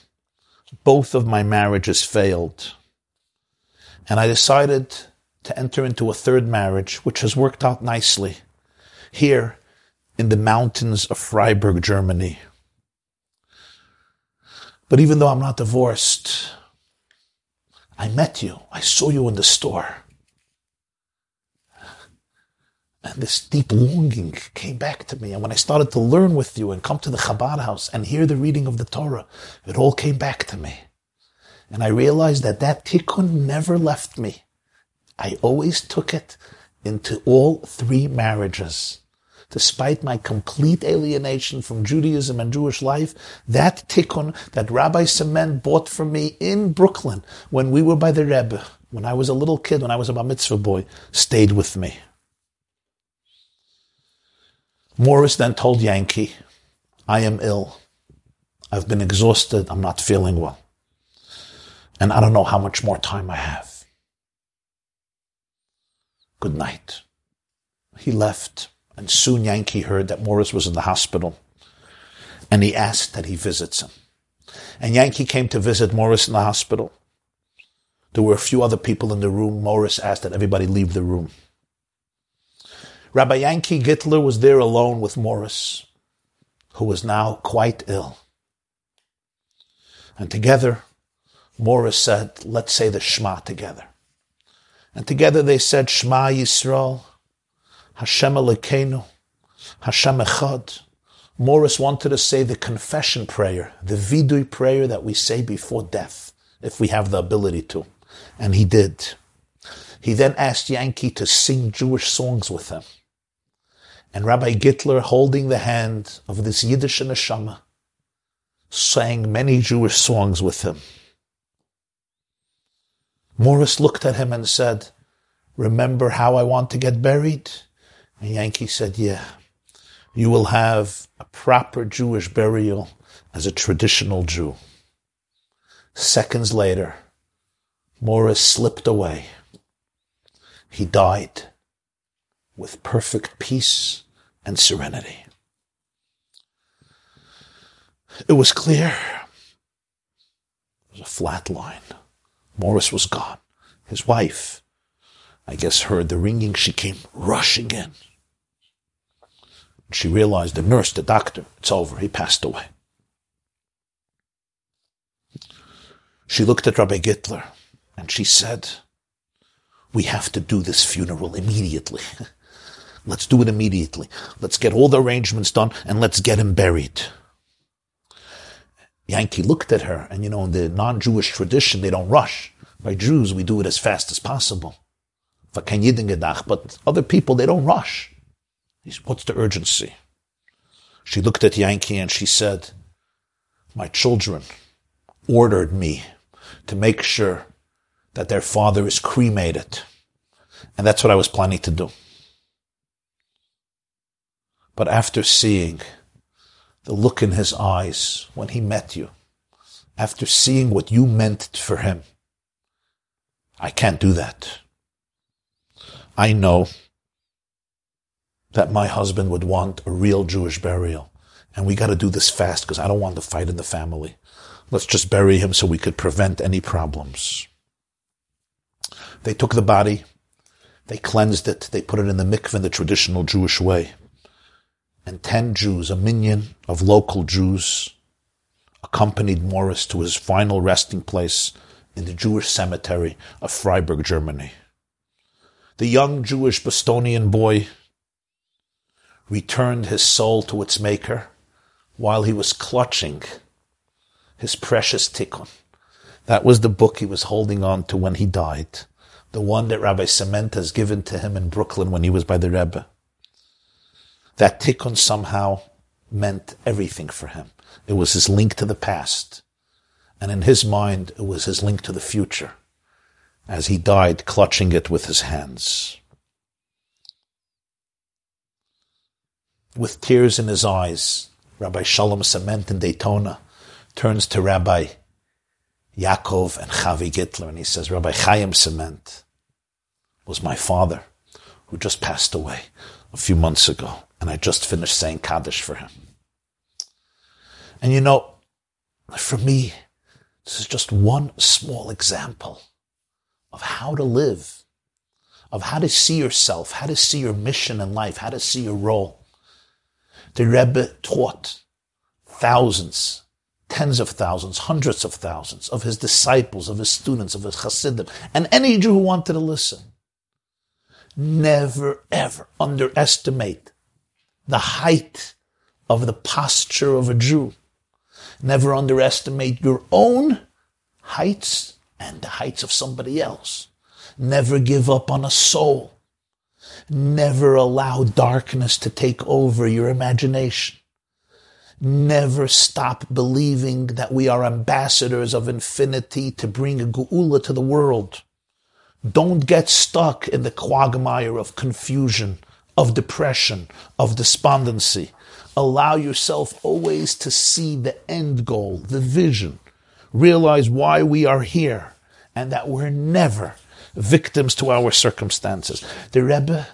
Both of my marriages failed. And I decided to enter into a third marriage, which has worked out nicely here in the mountains of Freiburg, Germany. But even though I'm not divorced, I met you. I saw you in the store. And this deep longing came back to me. And when I started to learn with you and come to the Chabad house and hear the reading of the Torah, it all came back to me. And I realized that that tikkun never left me. I always took it into all three marriages despite my complete alienation from Judaism and Jewish life, that tikkun that Rabbi Cement bought for me in Brooklyn when we were by the Rebbe, when I was a little kid, when I was a bar mitzvah boy, stayed with me. Morris then told Yankee, I am ill. I've been exhausted. I'm not feeling well. And I don't know how much more time I have. Good night. He left. And soon Yankee heard that Morris was in the hospital and he asked that he visits him. And Yankee came to visit Morris in the hospital. There were a few other people in the room. Morris asked that everybody leave the room. Rabbi Yankee Gittler was there alone with Morris, who was now quite ill. And together, Morris said, let's say the Shema together. And together they said, Shema Yisrael, Hashem Elokeinu, Hashem Echad. Morris wanted to say the confession prayer, the vidui prayer that we say before death, if we have the ability to. And he did. He then asked Yankee to sing Jewish songs with him. And Rabbi Gittler, holding the hand of this Yiddish neshama, sang many Jewish songs with him. Morris looked at him and said, Remember how I want to get buried? And Yankee said, yeah, you will have a proper Jewish burial as a traditional Jew. Seconds later, Morris slipped away. He died with perfect peace and serenity. It was clear. It was a flat line. Morris was gone. His wife, I guess, heard the ringing. She came rushing in. She realized the nurse, the doctor, it's over. He passed away. She looked at Rabbi Gittler and she said, we have to do this funeral immediately. let's do it immediately. Let's get all the arrangements done and let's get him buried. Yankee looked at her and, you know, in the non-Jewish tradition, they don't rush. By Jews, we do it as fast as possible. But other people, they don't rush. What's the urgency? She looked at Yankee and she said, My children ordered me to make sure that their father is cremated. And that's what I was planning to do. But after seeing the look in his eyes when he met you, after seeing what you meant for him, I can't do that. I know that my husband would want a real Jewish burial. And we got to do this fast because I don't want to fight in the family. Let's just bury him so we could prevent any problems. They took the body, they cleansed it, they put it in the mikveh in the traditional Jewish way. And ten Jews, a minyan of local Jews, accompanied Morris to his final resting place in the Jewish cemetery of Freiburg, Germany. The young Jewish Bostonian boy returned his soul to its maker while he was clutching his precious tikkun. That was the book he was holding on to when he died, the one that Rabbi Cement has given to him in Brooklyn when he was by the Rebbe. That tikkun somehow meant everything for him. It was his link to the past. And in his mind, it was his link to the future as he died clutching it with his hands. With tears in his eyes, Rabbi Shalom Cement in Daytona turns to Rabbi Yaakov and Chavi Gitler and he says, Rabbi Chaim Cement was my father who just passed away a few months ago and I just finished saying Kaddish for him. And you know, for me, this is just one small example of how to live, of how to see yourself, how to see your mission in life, how to see your role. The Rebbe taught thousands, tens of thousands, hundreds of thousands of his disciples, of his students, of his chassidim, and any Jew who wanted to listen. Never ever underestimate the height of the posture of a Jew. Never underestimate your own heights and the heights of somebody else. Never give up on a soul. Never allow darkness to take over your imagination. Never stop believing that we are ambassadors of infinity to bring a geula to the world. Don't get stuck in the quagmire of confusion, of depression, of despondency. Allow yourself always to see the end goal, the vision realize why we are here and that we're never victims to our circumstances. The Rebbe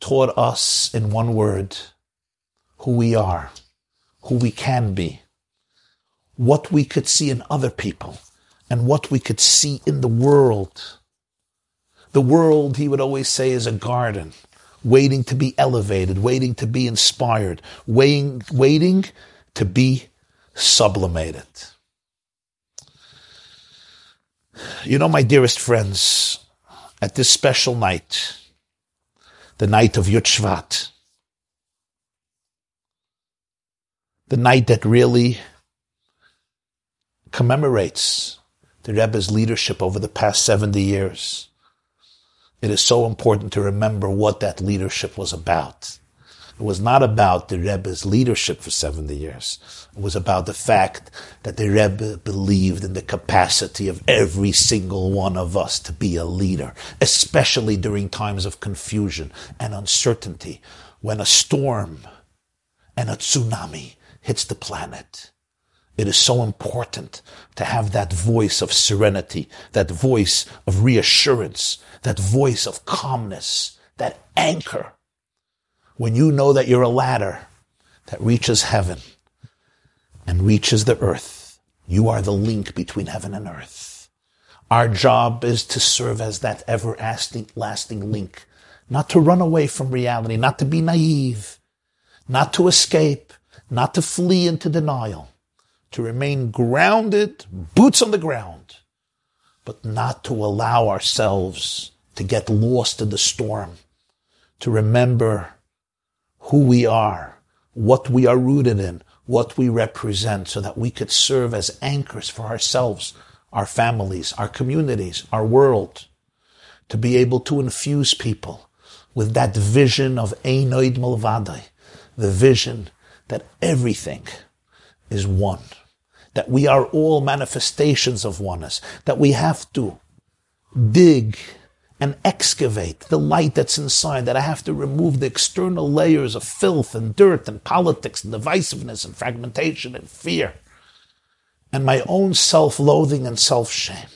taught us in one word who we are, who we can be, what we could see in other people, and what we could see in the world. The world, he would always say, is a garden, waiting to be elevated, waiting to be inspired, waiting, waiting to be sublimated. You know, my dearest friends, at this special night, the night of Yud Shvat, the night that really commemorates the Rebbe's leadership over the past 70 years. It is so important to remember what that leadership was about. It was not about the Rebbe's leadership for 70 years. It was about the fact that the Rebbe believed in the capacity of every single one of us to be a leader, especially during times of confusion and uncertainty, when a storm and a tsunami hits the planet. It is so important to have that voice of serenity, that voice of reassurance, that voice of calmness, that anchor when you know that you're a ladder that reaches heaven and reaches the earth, you are the link between heaven and earth. Our job is to serve as that everlasting lasting link, not to run away from reality, not to be naive, not to escape, not to flee into denial, to remain grounded, boots on the ground, but not to allow ourselves to get lost in the storm, to remember who we are, what we are rooted in, what we represent, so that we could serve as anchors for ourselves, our families, our communities, our world, to be able to infuse people with that vision of Ein Od Milvado, the vision that everything is one, that we are all manifestations of oneness, that we have to dig and excavate the light that's inside, that I have to remove the external layers of filth and dirt and politics and divisiveness and fragmentation and fear and my own self loathing and self shame.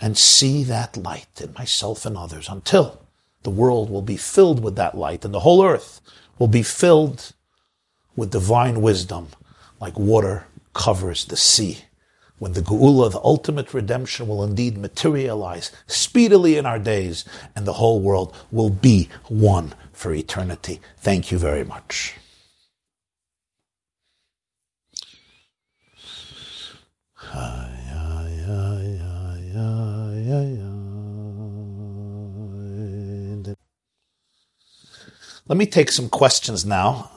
And see that light in myself and others until the world will be filled with that light and the whole earth will be filled with divine wisdom like water covers the sea when the Geula, the ultimate redemption, will indeed materialize speedily in our days, and the whole world will be one for eternity. Thank you very much. Let me take some questions now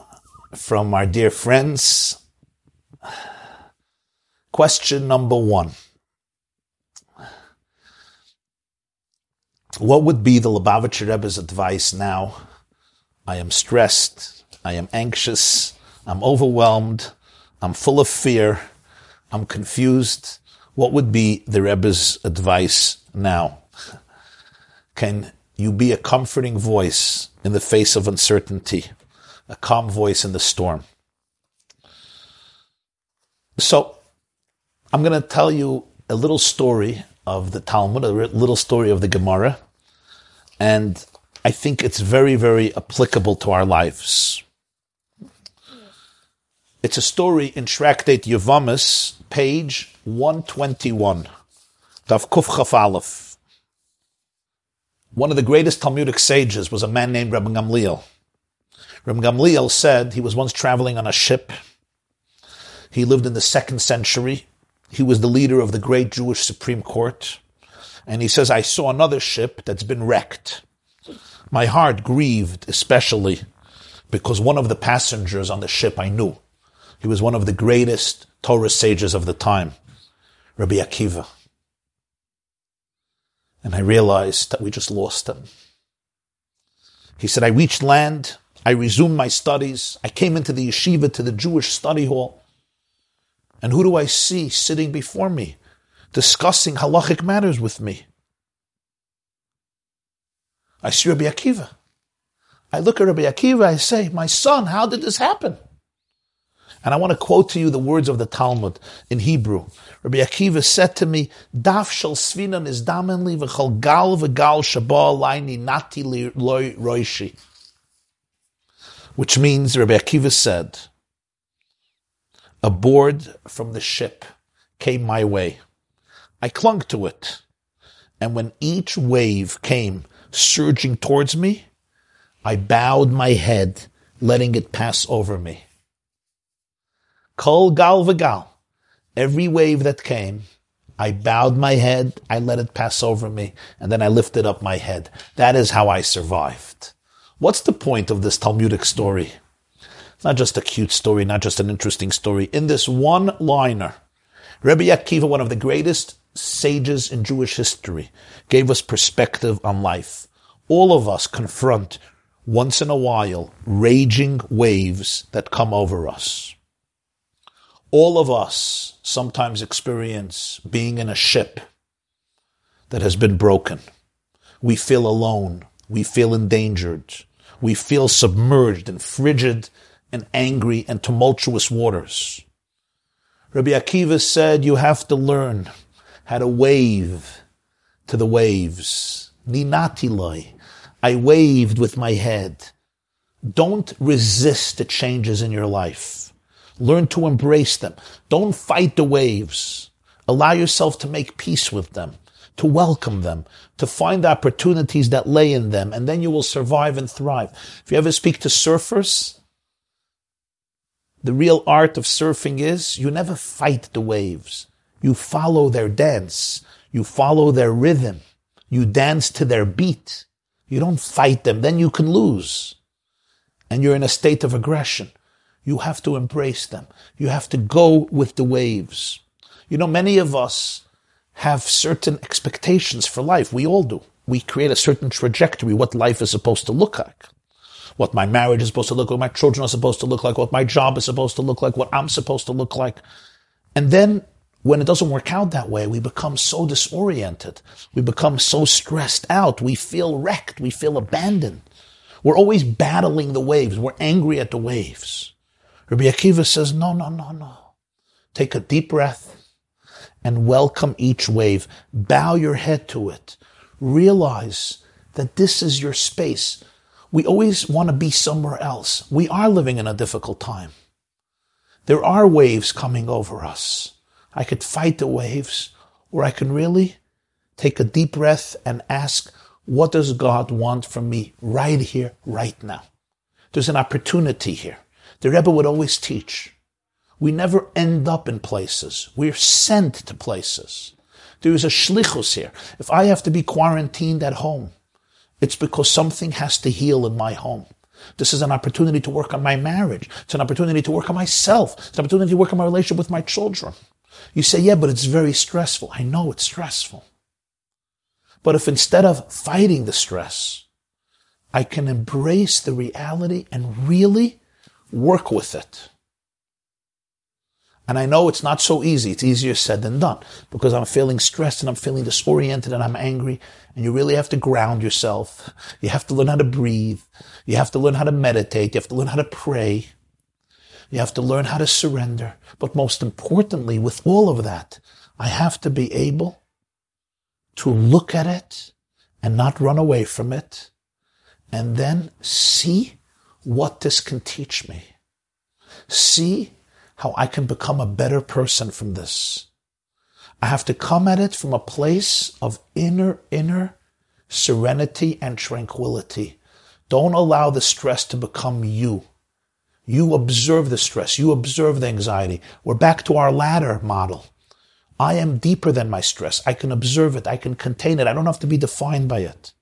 from our dear friends. Question number one. What would be the Lubavitcher Rebbe's advice now? I am stressed. I am anxious. I'm overwhelmed. I'm full of fear. I'm confused. What would be the Rebbe's advice now? Can you be a comforting voice in the face of uncertainty, a calm voice in the storm. So, I'm going to tell you a little story of the Talmud, a little story of the Gemara, and I think it's very, very applicable to our lives. It's a story in Tractate Yevamos, page 121, Tav Kuf Chaf Aleph. One of the greatest Talmudic sages was a man named Rabbi Gamliel. Rabbi Gamliel said he was once traveling on a ship. He lived in the second century. He was the leader of the great Jewish Supreme Court. And he says, I saw another ship that's been wrecked. My heart grieved especially because one of the passengers on the ship I knew. He was one of the greatest Torah sages of the time, Rabbi Akiva and I realized that we just lost him. He said, I reached land, I resumed my studies, I came into the yeshiva to the Jewish study hall, and who do I see sitting before me, discussing halachic matters with me? I see Rabbi Akiva. I look at Rabbi Akiva, I say, my son, how did this happen? And I want to quote to you the words of the Talmud in Hebrew. Rabbi Akiva said to me, Daf shel svinan is damenli v'chol gal v'gal shabal laini nati loy roishi. Which means, Rabbi Akiva said, a board from the ship came my way. I clung to it. And when each wave came surging towards me, I bowed my head, letting it pass over me. Kol gal v'gal. Every wave that came, I bowed my head, I let it pass over me, and then I lifted up my head. That is how I survived. What's the point of this Talmudic story? Not just a cute story, not just an interesting story. In this one liner, Rabbi Akiva, one of the greatest sages in Jewish history, gave us perspective on life. All of us confront once in a while raging waves that come over us. All of us sometimes experience being in a ship that has been broken. We feel alone. We feel endangered. We feel submerged in frigid and angry and tumultuous waters. Rabbi Akiva said you have to learn how to wave to the waves. Ninatiloi. I waved with my head. Don't resist the changes in your life. Learn to embrace them. Don't fight the waves. Allow yourself to make peace with them, to welcome them, to find the opportunities that lay in them, and then you will survive and thrive. If you ever speak to surfers, the real art of surfing is you never fight the waves. You follow their dance. You follow their rhythm. You dance to their beat. You don't fight them. Then you can lose. And you're in a state of aggression. You have to embrace them. You have to go with the waves. You know, many of us have certain expectations for life. We all do. We create a certain trajectory, what life is supposed to look like. What my marriage is supposed to look like, what my children are supposed to look like, what my job is supposed to look like, what I'm supposed to look like. And then when it doesn't work out that way, we become so disoriented. We become so stressed out. We feel wrecked. We feel abandoned. We're always battling the waves. We're angry at the waves. Rabbi Akiva says, no, no, no, no. Take a deep breath and welcome each wave. Bow your head to it. Realize that this is your space. We always want to be somewhere else. We are living in a difficult time. There are waves coming over us. I could fight the waves, or I can really take a deep breath and ask, what does God want from me right here, right now? There's an opportunity here. The Rebbe would always teach. We never end up in places. We're sent to places. There is a shlichus here. If I have to be quarantined at home, it's because something has to heal in my home. This is an opportunity to work on my marriage. It's an opportunity to work on myself. It's an opportunity to work on my relationship with my children. You say, yeah, but it's very stressful. I know it's stressful. But if instead of fighting the stress, I can embrace the reality and really work with it. And I know it's not so easy. It's easier said than done because I'm feeling stressed and I'm feeling disoriented and I'm angry. And you really have to ground yourself. You have to learn how to breathe. You have to learn how to meditate. You have to learn how to pray. You have to learn how to surrender. But most importantly, with all of that, I have to be able to look at it and not run away from it and then see what this can teach me. See how I can become a better person from this. I have to come at it from a place of inner, inner serenity and tranquility. Don't allow the stress to become you. You observe the stress. You observe the anxiety. We're back to our ladder model. I am deeper than my stress. I can observe it. I can contain it. I don't have to be defined by it.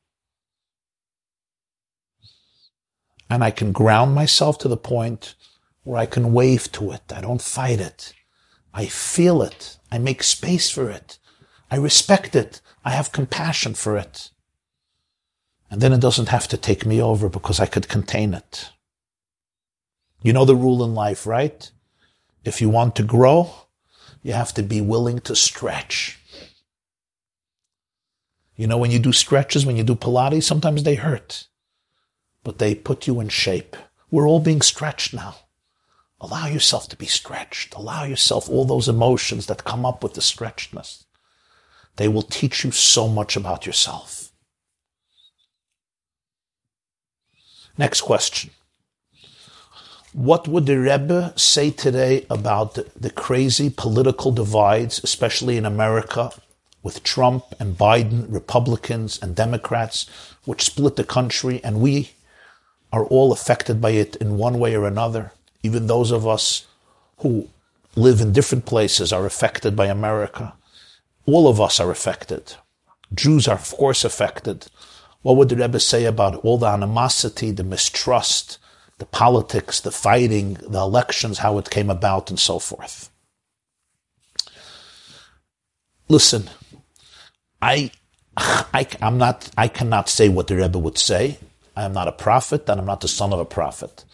And I can ground myself to the point where I can wave to it. I don't fight it. I feel it. I make space for it. I respect it. I have compassion for it. And then it doesn't have to take me over because I could contain it. You know the rule in life, right? If you want to grow, you have to be willing to stretch. You know, when you do stretches, when you do Pilates, sometimes they hurt, but they put you in shape. We're all being stretched now. Allow yourself to be stretched. Allow yourself all those emotions that come up with the stretchedness. They will teach you so much about yourself. Next question. What would the Rebbe say today about the, the crazy political divides, especially in America, with Trump and Biden, Republicans and Democrats, which split the country, and we are all affected by it in one way or another? Even those of us who live in different places are affected by America. All of us are affected. Jews are, of course, affected. What would the Rebbe say about all the animosity, the mistrust, the politics, the fighting, the elections, how it came about, and so forth? Listen, I, I, I'm not, I cannot say what the Rebbe would say. I am not a prophet, and I'm not the son of a prophet.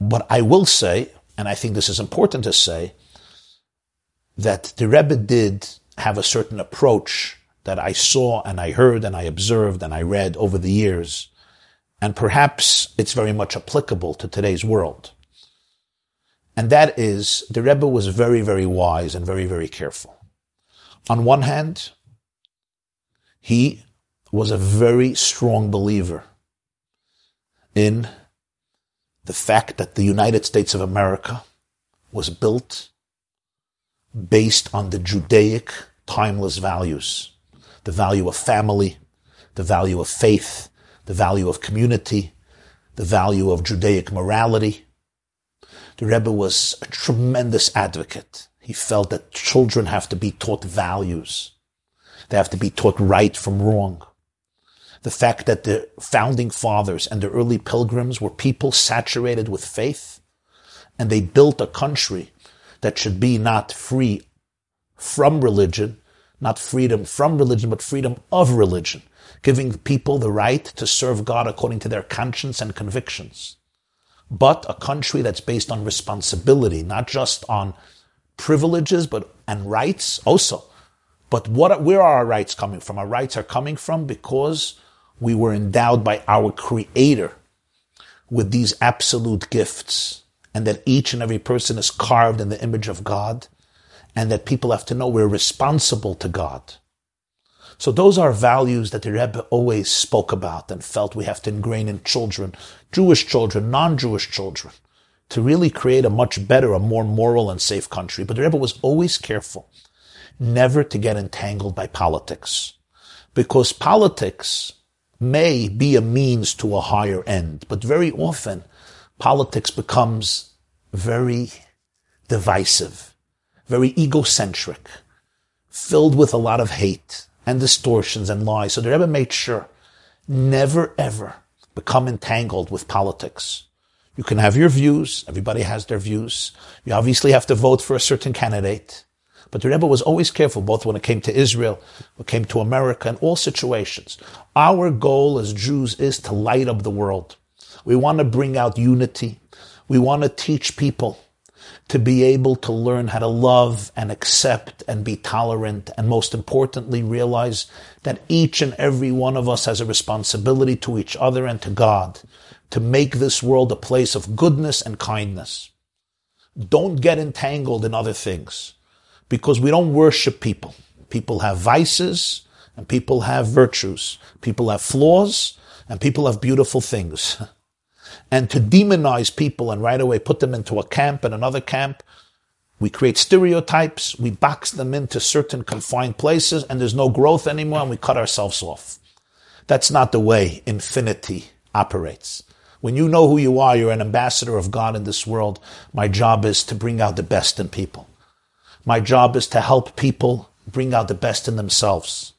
But I will say, and I think this is important to say, that the Rebbe did have a certain approach that I saw and I heard and I observed and I read over the years. And perhaps it's very much applicable to today's world. And that is, the Rebbe was very, very wise and very, very careful. On one hand, he was a very strong believer in the fact that the United States of America was built based on the Judaic timeless values, the value of family, the value of faith, the value of community, the value of Judaic morality. The Rebbe was a tremendous advocate. He felt that children have to be taught values. They have to be taught right from wrong the fact that the founding fathers and the early pilgrims were people saturated with faith, and they built a country that should be not free from religion, not freedom from religion, but freedom of religion, giving people the right to serve God according to their conscience and convictions. But a country that's based on responsibility, not just on privileges, but and rights also. But what, where are our rights coming from? Our rights are coming from because we were endowed by our Creator with these absolute gifts, and that each and every person is carved in the image of God, and that people have to know we're responsible to God. So those are values that the Rebbe always spoke about and felt we have to ingrain in children, Jewish children, non-Jewish children, to really create a much better, a more moral and safe country. But the Rebbe was always careful never to get entangled by politics. Because politics may be a means to a higher end, but very often politics becomes very divisive, very egocentric, filled with a lot of hate and distortions and lies. So the Rebbe made sure never ever become entangled with politics. You can have your views. Everybody has their views. You obviously have to vote for a certain candidate. But the Rebbe was always careful, both when it came to Israel, when it came to America, in all situations. Our goal as Jews is to light up the world. We want to bring out unity. We want to teach people to be able to learn how to love and accept and be tolerant, and most importantly, realize that each and every one of us has a responsibility to each other and to God to make this world a place of goodness and kindness. Don't get entangled in other things because we don't worship people. People have vices and people have virtues. People have flaws and people have beautiful things. and to demonize people and right away put them into a camp and another camp, we create stereotypes, we box them into certain confined places, and there's no growth anymore, and we cut ourselves off. That's not the way infinity operates. When you know who you are, you're an ambassador of God in this world. My job is to bring out the best in people. My job is to help people bring out the best in themselves.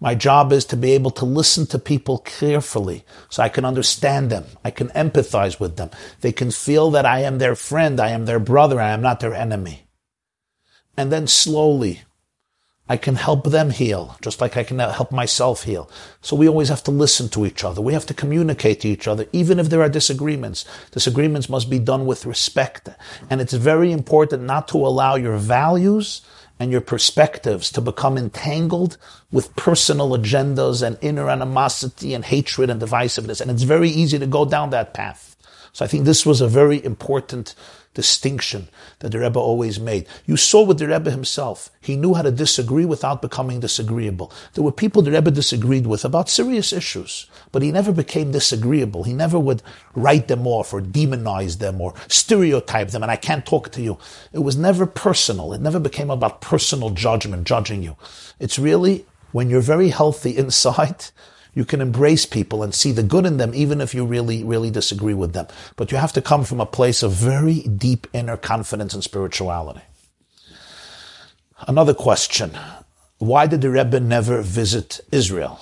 My job is to be able to listen to people carefully so I can understand them. I can empathize with them. They can feel that I am their friend. I am their brother. I am not their enemy. And then slowly, I can help them heal, just like I can help myself heal. So we always have to listen to each other. We have to communicate to each other, even if there are disagreements. Disagreements must be done with respect. And it's very important not to allow your values and your perspectives to become entangled with personal agendas and inner animosity and hatred and divisiveness. And it's very easy to go down that path. So I think this was a very important distinction that the Rebbe always made. You saw with the Rebbe himself. He knew how to disagree without becoming disagreeable. There were people the Rebbe disagreed with about serious issues, but he never became disagreeable. He never would write them off or demonize them or stereotype them, and I can't talk to you. It was never personal. It never became about personal judgment, judging you. It's really when you're very healthy inside, you can embrace people and see the good in them, even if you really, really disagree with them. But you have to come from a place of very deep inner confidence and spirituality. Another question. Why did the Rebbe never visit Israel?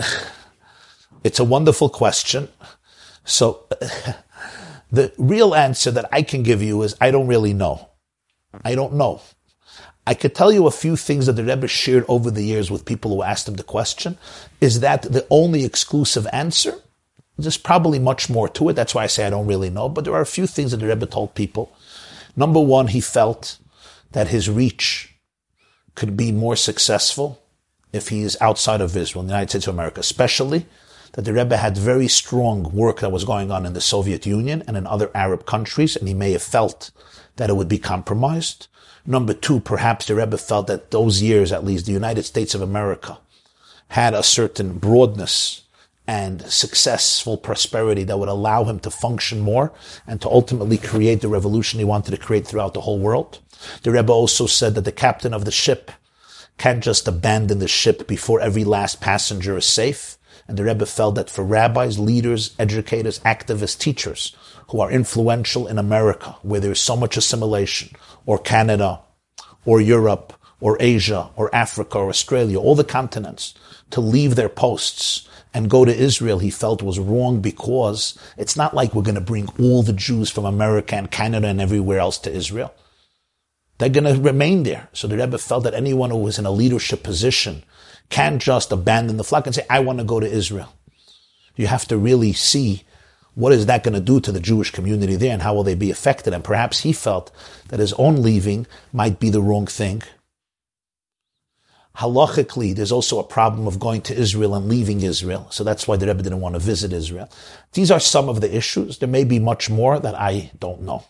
it's a wonderful question. So, the real answer that I can give you is I don't really know. I don't know. I could tell you a few things that the Rebbe shared over the years with people who asked him the question. Is that the only exclusive answer? There's probably much more to it. That's why I say I don't really know. But there are a few things that the Rebbe told people. Number one, he felt that his reach could be more successful if he is outside of Israel, in the United States of America, especially that the Rebbe had very strong work that was going on in the Soviet Union and in other Arab countries, and he may have felt that it would be compromised. Number two, perhaps the Rebbe felt that those years, at least, the United States of America had a certain broadness and successful prosperity that would allow him to function more and to ultimately create the revolution he wanted to create throughout the whole world. The Rebbe also said that the captain of the ship can't just abandon the ship before every last passenger is safe. And the Rebbe felt that for rabbis, leaders, educators, activists, teachers who are influential in America, where there is so much assimilation, or Canada, or Europe, or Asia, or Africa, or Australia, all the continents, to leave their posts and go to Israel, he felt was wrong because it's not like we're going to bring all the Jews from America and Canada and everywhere else to Israel. They're going to remain there. So the Rebbe felt that anyone who was in a leadership position can't just abandon the flock and say, I want to go to Israel. You have to really see what is that going to do to the Jewish community there and how will they be affected? And perhaps he felt that his own leaving might be the wrong thing. Halachically, there's also a problem of going to Israel and leaving Israel. So that's why the Rebbe didn't want to visit Israel. These are some of the issues. There may be much more that I don't know.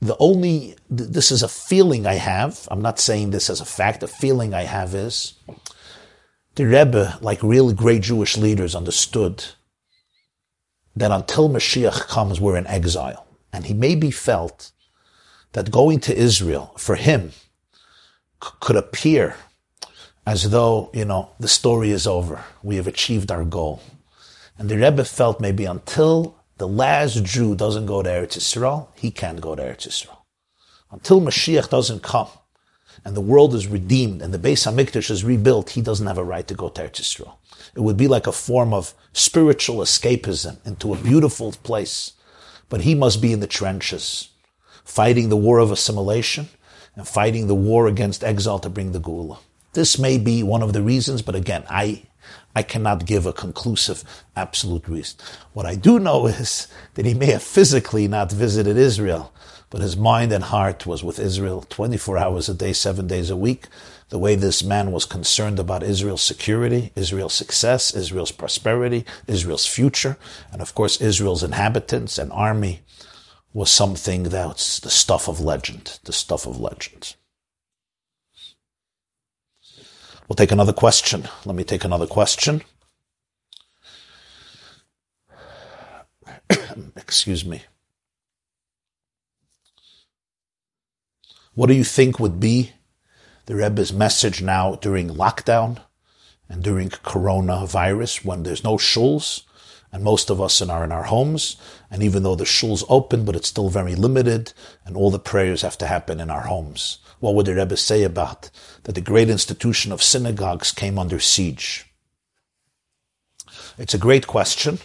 The only, this is a feeling I have. I'm not saying this as a fact. A feeling I have is The Rebbe, like real great Jewish leaders, understood that until Mashiach comes, we're in exile. And he maybe felt that going to Israel for him c- could appear as though, you know, the story is over. We have achieved our goal. And the Rebbe felt maybe until the last Jew doesn't go to Eretz Yisrael, he can't go to Eretz Yisrael. Until Mashiach doesn't come and the world is redeemed and the Beis Hamikdash is rebuilt, he doesn't have a right to go to Eretz Yisrael. It would be like a form of spiritual escapism into a beautiful place. But he must be in the trenches, fighting the war of assimilation and fighting the war against exile to bring the Geulah. This may be one of the reasons, but again, I, I cannot give a conclusive, absolute reason. What I do know is that he may have physically not visited Israel, but his mind and heart was with Israel 24 hours a day, seven days a week. The way this man was concerned about Israel's security, Israel's success, Israel's prosperity, Israel's future, and of course Israel's inhabitants and army was something that's the stuff of legend, the stuff of legend. We'll take another question. Let me take another question. Excuse me. What do you think would be the Rebbe's message now during lockdown and during coronavirus when there's no shuls and most of us are in our homes and even though the shul's open but it's still very limited and all the prayers have to happen in our homes? What would the Rebbe say about that the great institution of synagogues came under siege? It's a great question.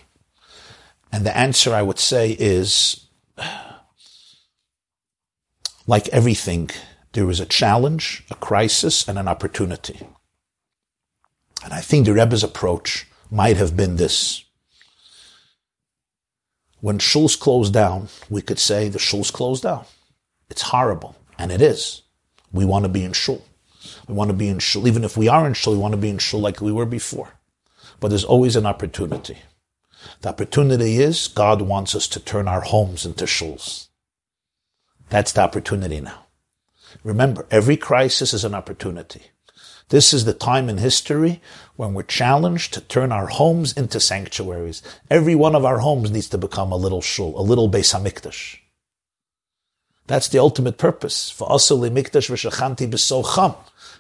And the answer I would say is like everything, there is a challenge, a crisis, and an opportunity. And I think the Rebbe's approach might have been this. When shuls closed down, we could say the shul's closed down. It's horrible, and it is. We want to be in shul. We want to be in shul. Even if we are in shul, we want to be in shul like we were before. But there's always an opportunity. The opportunity is God wants us to turn our homes into shuls. That's the opportunity now. Remember, every crisis is an opportunity. This is the time in history when we're challenged to turn our homes into sanctuaries. Every one of our homes needs to become a little shul, a little Beis Hamikdash. That's the ultimate purpose. V'asu li mikdash v'shachanti b'socham.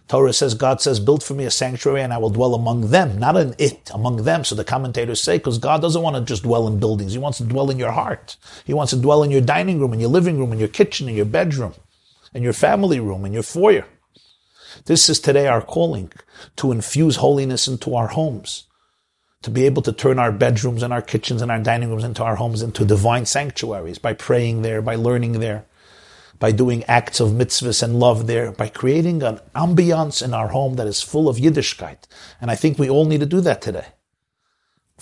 Torah says, God says, build for me a sanctuary and I will dwell among them, not in it, among them. So the commentators say, because God doesn't want to just dwell in buildings. He wants to dwell in your heart. He wants to dwell in your dining room, in your living room, in your kitchen, in your bedroom, in your family room, in your foyer. This is today our calling to infuse holiness into our homes, to be able to turn our bedrooms and our kitchens and our dining rooms into our homes into divine sanctuaries by praying there, by learning there, by doing acts of mitzvahs and love there, by creating an ambiance in our home that is full of Yiddishkeit. And I think we all need to do that today.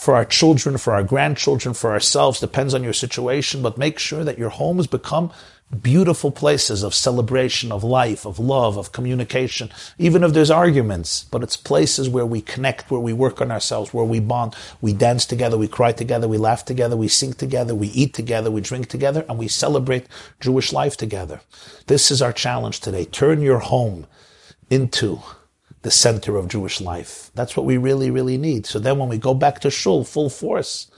For our children, for our grandchildren, for ourselves, depends on your situation, but make sure that your homes become beautiful places of celebration, of life, of love, of communication, even if there's arguments, but it's places where we connect, where we work on ourselves, where we bond, we dance together, we cry together, we laugh together, we sing together, we eat together, we drink together, and we celebrate Jewish life together. This is our challenge today. Turn your home into the center of Jewish life. That's what we really, really need. So then when we go back to shul full force,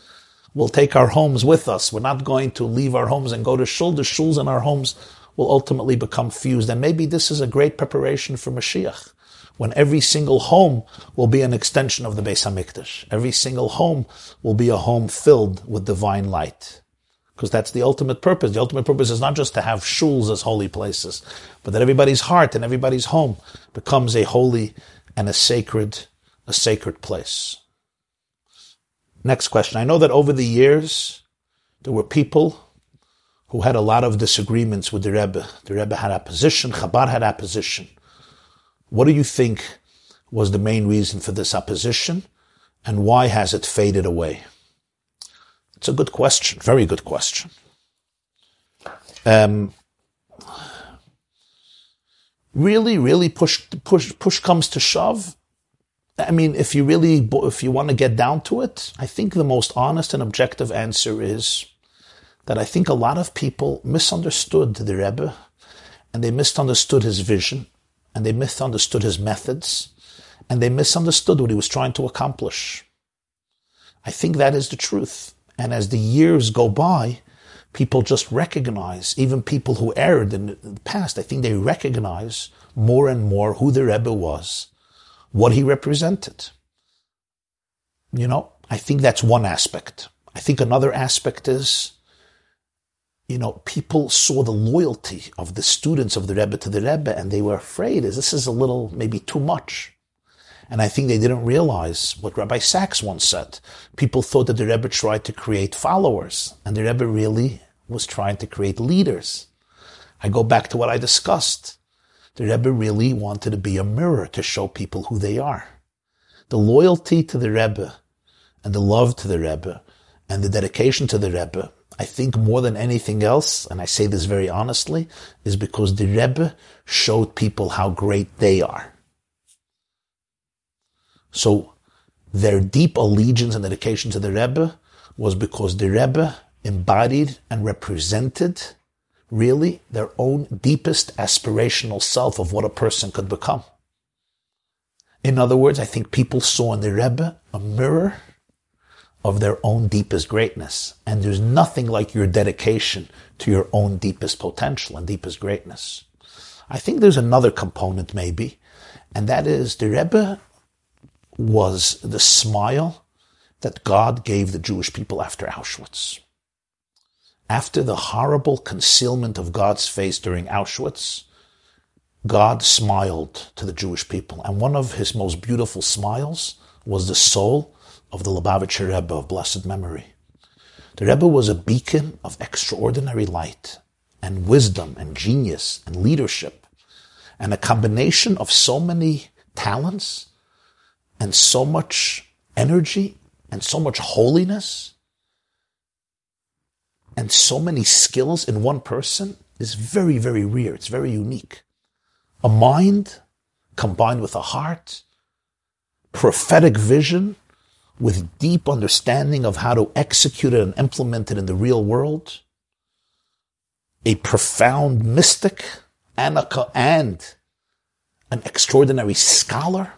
We'll take our homes with us. We're not going to leave our homes and go to shul. The shuls and our homes will ultimately become fused. And maybe this is a great preparation for Mashiach, when every single home will be an extension of the Beis Hamikdash. Every single home will be a home filled with divine light. Because that's the ultimate purpose. The ultimate purpose is not just to have shuls as holy places, but that everybody's heart and everybody's home becomes a holy and a sacred, a sacred place. Next question. I know that over the years, there were people who had a lot of disagreements with the Rebbe. The Rebbe had opposition, Chabad had opposition. What do you think was the main reason for this opposition, and why has it faded away? It's a good question, very good question. Um, really, really push, push, push comes to shove. I mean, if you really, if you want to get down to it, I think the most honest and objective answer is that I think a lot of people misunderstood the Rebbe and they misunderstood his vision and they misunderstood his methods and they misunderstood what he was trying to accomplish. I think that is the truth. And as the years go by, people just recognize, even people who erred in the past, I think they recognize more and more who the Rebbe was, what he represented. You know, I think that's one aspect. I think another aspect is, you know, people saw the loyalty of the students of the Rebbe to the Rebbe and they were afraid, is this is a little, maybe too much. And I think they didn't realize what Rabbi Sacks once said. People thought that the Rebbe tried to create followers, and the Rebbe really was trying to create leaders. I go back to what I discussed. The Rebbe really wanted to be a mirror to show people who they are. The loyalty to the Rebbe and the love to the Rebbe and the dedication to the Rebbe, I think more than anything else, and I say this very honestly, is because the Rebbe showed people how great they are. So their deep allegiance and dedication to the Rebbe was because the Rebbe embodied and represented really their own deepest aspirational self of what a person could become. In other words, I think people saw in the Rebbe a mirror of their own deepest greatness. And there's nothing like your dedication to your own deepest potential and deepest greatness. I think there's another component maybe, and that is the Rebbe was the smile that God gave the Jewish people after Auschwitz. After the horrible concealment of God's face during Auschwitz, God smiled to the Jewish people. And one of his most beautiful smiles was the soul of the Lubavitcher Rebbe of blessed memory. The Rebbe was a beacon of extraordinary light and wisdom and genius and leadership and a combination of so many talents and so much energy and so much holiness and so many skills in one person is very, very rare. It's very unique. A mind combined with a heart, prophetic vision with deep understanding of how to execute it and implement it in the real world, a profound mystic and, and an extraordinary scholar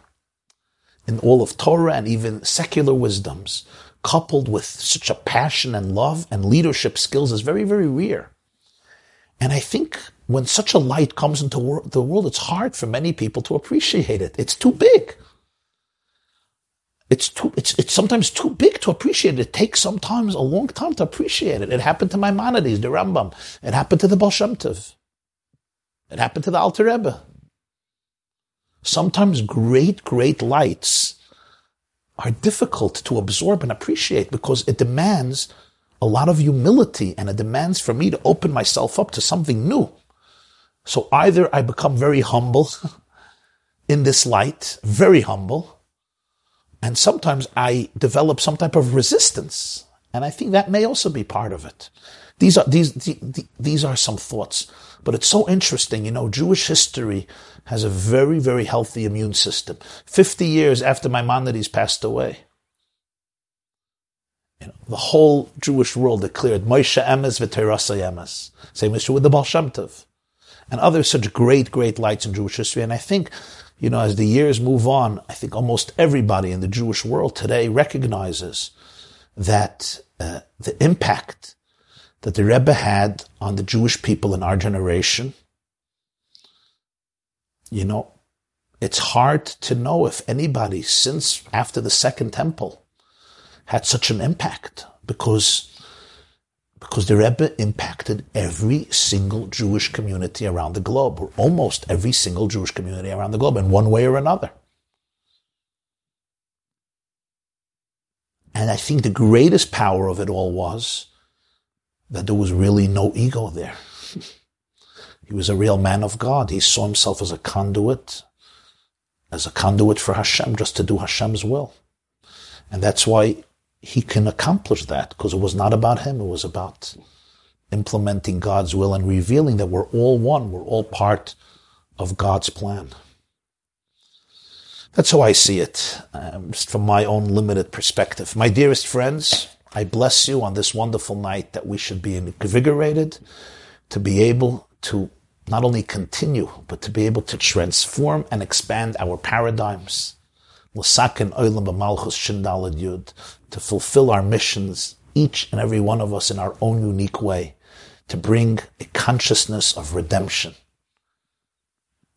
in all of Torah and even secular wisdoms, coupled with such a passion and love and leadership skills is very, very rare. And I think when such a light comes into the world, it's hard for many people to appreciate it. It's too big. It's too, it's, it's sometimes too big to appreciate it. It takes sometimes a long time to appreciate it. It happened to Maimonides, the Rambam. It happened to the Baal Shem Tov. It happened to the Alter Rebbe. Sometimes great, great lights are difficult to absorb and appreciate because it demands a lot of humility and it demands for me to open myself up to something new. So either I become very humble in this light, very humble, and sometimes I develop some type of resistance. And I think that may also be part of it. These are, these, these are some thoughts. But it's so interesting. You know, Jewish history has a very, very healthy immune system. 50 years after Maimonides passed away, you know, the whole Jewish world declared Moshe Emes v'Toraso Emes. Same issue with the Baal Shem Tov. And other such great, great lights in Jewish history. And I think, you know, as the years move on, I think almost everybody in the Jewish world today recognizes that uh, the impact that the Rebbe had on the Jewish people in our generation you know, it's hard to know if anybody since after the Second Temple had such an impact because because the Rebbe impacted every single Jewish community around the globe, or almost every single Jewish community around the globe in one way or another. And I think the greatest power of it all was that there was really no ego there. He was a real man of God. He saw himself as a conduit, as a conduit for Hashem, just to do Hashem's will. And that's why he can accomplish that, because it was not about him. It was about implementing God's will and revealing that we're all one. We're all part of God's plan. That's how I see it, um, just from my own limited perspective. My dearest friends, I bless you on this wonderful night that we should be invigorated to be able to not only continue, but to be able to transform and expand our paradigms b'malchus yud, to fulfill our missions, each and every one of us in our own unique way, to bring a consciousness of redemption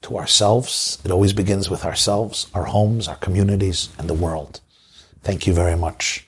to ourselves. It always begins with ourselves, our homes, our communities, and the world. Thank you very much.